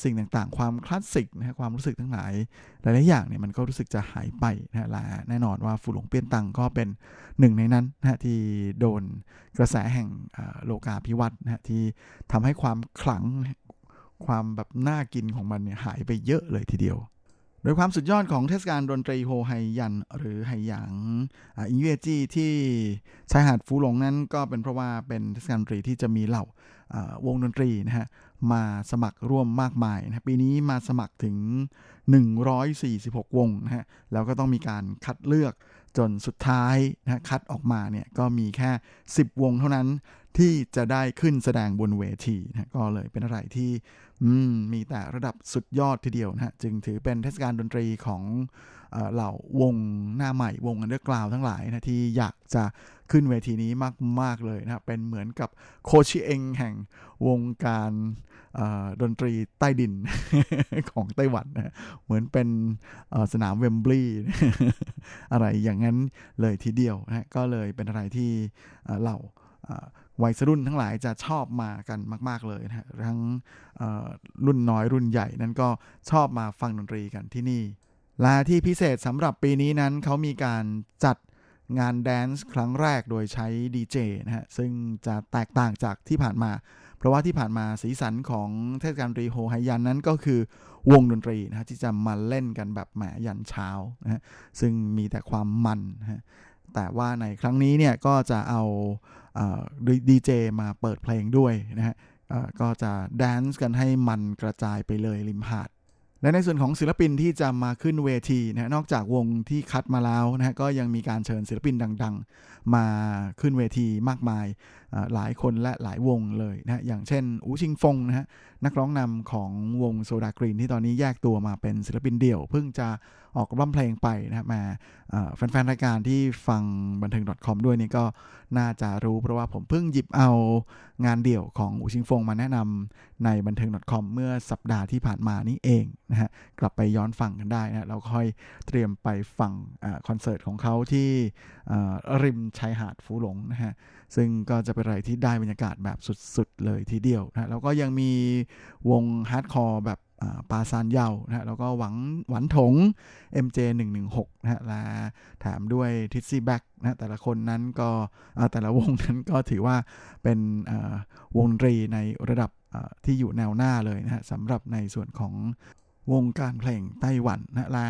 สิ่งต่างๆ ความคลาสสิกนะความรู้สึกทั้งหลายหลายๆอย่างเนี่ยมันก็รู้สึกจะหายไปนะและแน่นอนว่าฝูหลง 便當ก็เป็นหนึ่งในนั้นนะที่โดนกระแสแห่งโลกาภิวัตน์นะที่ทำให้ความขลังความแบบน่ากินของมันเนี่ยหายไปเยอะเลยทีเดียว โดยความสุดยอดของเทศกาลดนตรีโฮไฮยัน หรือไฮหยางอินเวจีที่ชายหาดฟูหลงนั้นก็เป็นเพราะว่าเป็นเทศกาลดนตรีที่จะมีเหล่าวงดนตรีนะฮะมาสมัครร่วมมากมายนะปีนี้มาสมัครถึง 146 วงนะฮะแล้วก็ต้องมีการคัดเลือกจนสุดท้ายนะคัดออกมาเนี่ยก็มีแค่ 10 วงเท่านั้น ที่จะได้ขึ้นแสดงบนเวทีนะก็เลยเป็นอะไรที่มีแต่ระดับสุดยอดทีเดียวนะฮะจึงถือเป็นเทศกาลดนตรีของเหล่าวงหน้าใหม่วงอันเดอร์กราวทั้งหลายนะที่อยากจะขึ้นเวทีนี้มาก ๆ เลยนะเป็นเหมือนกับโคชิเองแห่งวงการดนตรีใต้ดินของไต้หวันนะเหมือนเป็นสนามเวมบลีย์อะไรอย่างนั้นเลยทีเดียวนะก็เลยเป็นอะไรที่เหล่า วัยรุ่นทั้งหลายจะชอบมากันมาก ๆ เลยนะทั้งรุ่นน้อยรุ่นใหญ่นั้นก็ชอบมาฟังดนตรีกันที่นี่ และที่พิเศษสำหรับปีนี้นั้นเขามีการจัดงานแดนซ์ครั้งแรกโดยใช้ดีเจนะฮะ ซึ่งจะแตกต่างจากที่ผ่านมา เพราะว่าที่ผ่านมาสีสันของเทศกาลรีโฮไฮยันนั้นก็คือวงดนตรีนะฮะที่จะมาเล่นกันแบบแหมยันเช้านะฮะซึ่งมีแต่ความมันนะฮะแต่ว่าในครั้งนี้เนี่ยก็จะเอา ดีเจมาเปิดเพลงด้วยนะฮะก็จะแดนซ์กันให้มันกระจายไปเลยริมหาด และในส่วนของศิลปินที่จะมาขึ้นเวทีนะนอกจากวงที่คัดมาแล้วนะฮะก็ยังมีการเชิญศิลปินดัง ๆ มาขึ้นเวทีมากมายหลายคนและหลายวงเลยนะอย่างเช่นอูชิงฟงนะฮะนักร้องนำของวงโซดากรีนที่ตอนนี้แยกตัวมาเป็นศิลปินเดี่ยว เพิ่งจะ ออกร้องเพลงไปนะมาแฟนๆ รายการที่ฟังบันเทิง .com ด้วยนี่ก็น่าจะรู้เพราะว่าผมเพิ่งหยิบเอางานเดี่ยวของอูชิงฟงมาแนะนำในบันเทิง .com เมื่อสัปดาห์ที่ผ่านมานี้เองนะฮะกลับไปย้อนฟังกันได้นะเราค่อยเตรียมไปฟังอคอนเสิร์ตของเขาที่ริมชายหาดฟูหลงนะฮะซึ่งก็จะเป็นอะไรที่ได้บรรยากาศแบบสุดๆ เลยทีเดียวนะแล้วก็ยังมีวง hardcore แบบ ปาซานเยานะแล้วก็หวังหวันถง MJ116 นะฮะและแถมด้วย Tizzy Bac นะแต่ละคนนั้นก็แต่ละวงนั้นก็ถือว่าเป็นวงดนตรีในระดับที่อยู่แนวหน้าเลยนะฮะสำหรับในส่วนของวงการเพลงไต้หวันนะและ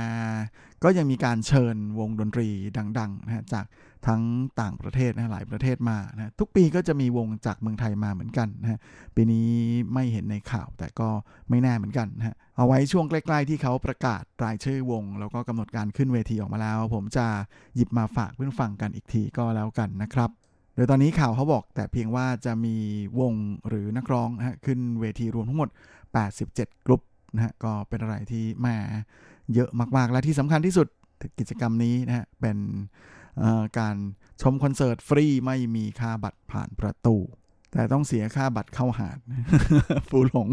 ก็ยังมีการเชิญวงดนตรีดังๆนะจาก ทั้งต่างประเทศนะหลายประเทศมานะทุกปีก็จะมีวงจากเมืองไทยมาเหมือนกันนะปีนี้ไม่เห็นในข่าวแต่ก็ไม่แน่เหมือนกันนะเอาไว้ช่วงใกล้ๆที่เขาประกาศรายชื่อวง แล้วก็กำหนดการขึ้นเวทีออกมาแล้ว ผมจะหยิบมาฝากเพื่อนฟังกันอีกทีก็แล้วกันนะครับโดยตอนนี้ข่าวเขาบอกแต่เพียงว่าจะมีวงหรือนักร้องนะขึ้นเวทีรวมทั้งหมด 87 กลุ่มนะฮะก็เป็นอะไรที่แม่เยอะมากๆ และที่สำคัญที่สุดกิจกรรมนี้นะฮะเป็น การชมคอนเสิร์ตฟรีไม่มีค่าบัตรผ่านประตู แต่ต้องเสียค่าบัตรเข้าหาดฟูหลง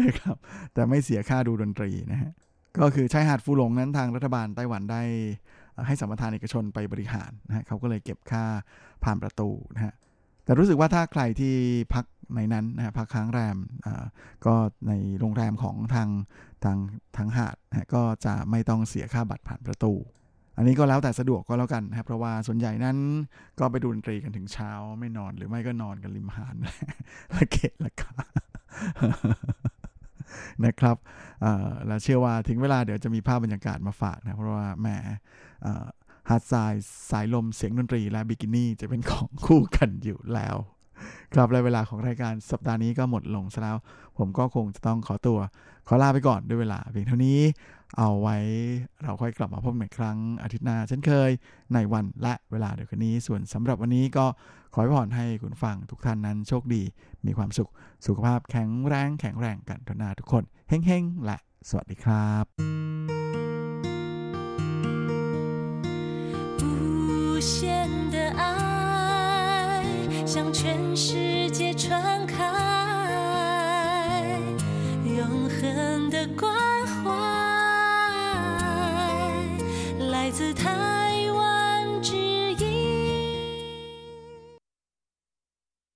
นะครับ แต่ไม่เสียค่าดูดนตรีนะฮะก็คือชายหาดฟูหลงนั้นทางรัฐบาลไต้หวันได้ให้สัมปทานเอกชนไปบริหารนะฮะเขาก็เลยเก็บค่าผ่านประตูนะฮะแต่รู้สึกว่าถ้าใครที่พักในนั้นนะฮะพักค้างแรมก็ในโรงแรมของทางทางทางหาดนะก็จะไม่ต้องเสียค่าบัตรผ่านประตู อันนี้ก็แล้วแต่สะดวกก็แล้วกันนะครับ เพราะว่าส่วนใหญ่นั้นก็ไปดูดนตรีกันถึงเช้าไม่นอนหรือไม่ก็นอนกันริมหาดละเกะละกานะครับแล้วเชื่อว่าถึงเวลาเดี๋ยวจะมีภาพบรรยากาศมาฝากนะ เพราะว่าแหมฮาร์ดไซส์สายลมเสียงดนตรีและบิกินี่จะเป็นของคู่กันอยู่แล้ว ครับและเวลาของรายการสัปดาห์นี้ก็หมดลงซะแล้ว ผมก็คงจะต้องขอตัว ขอลาไปก่อนด้วยเวลาเพียงเท่านี้ เอาไว้เราค่อยกลับมาพบกันอีกครั้งอาทิตย์หน้าเช่นเคย ในวันและเวลาเดียวกันนี้ ส่วนสำหรับวันนี้ก็ขอให้พรให้คุณฟังทุกท่านนั้นโชคดี มีความสุข สุขภาพแข็งแรงแข็งแรงกันทุกนาทุกคนเฮ้งๆและสวัสดีครับ无限的爱 向全世界传开，永恒的光。 孩子他。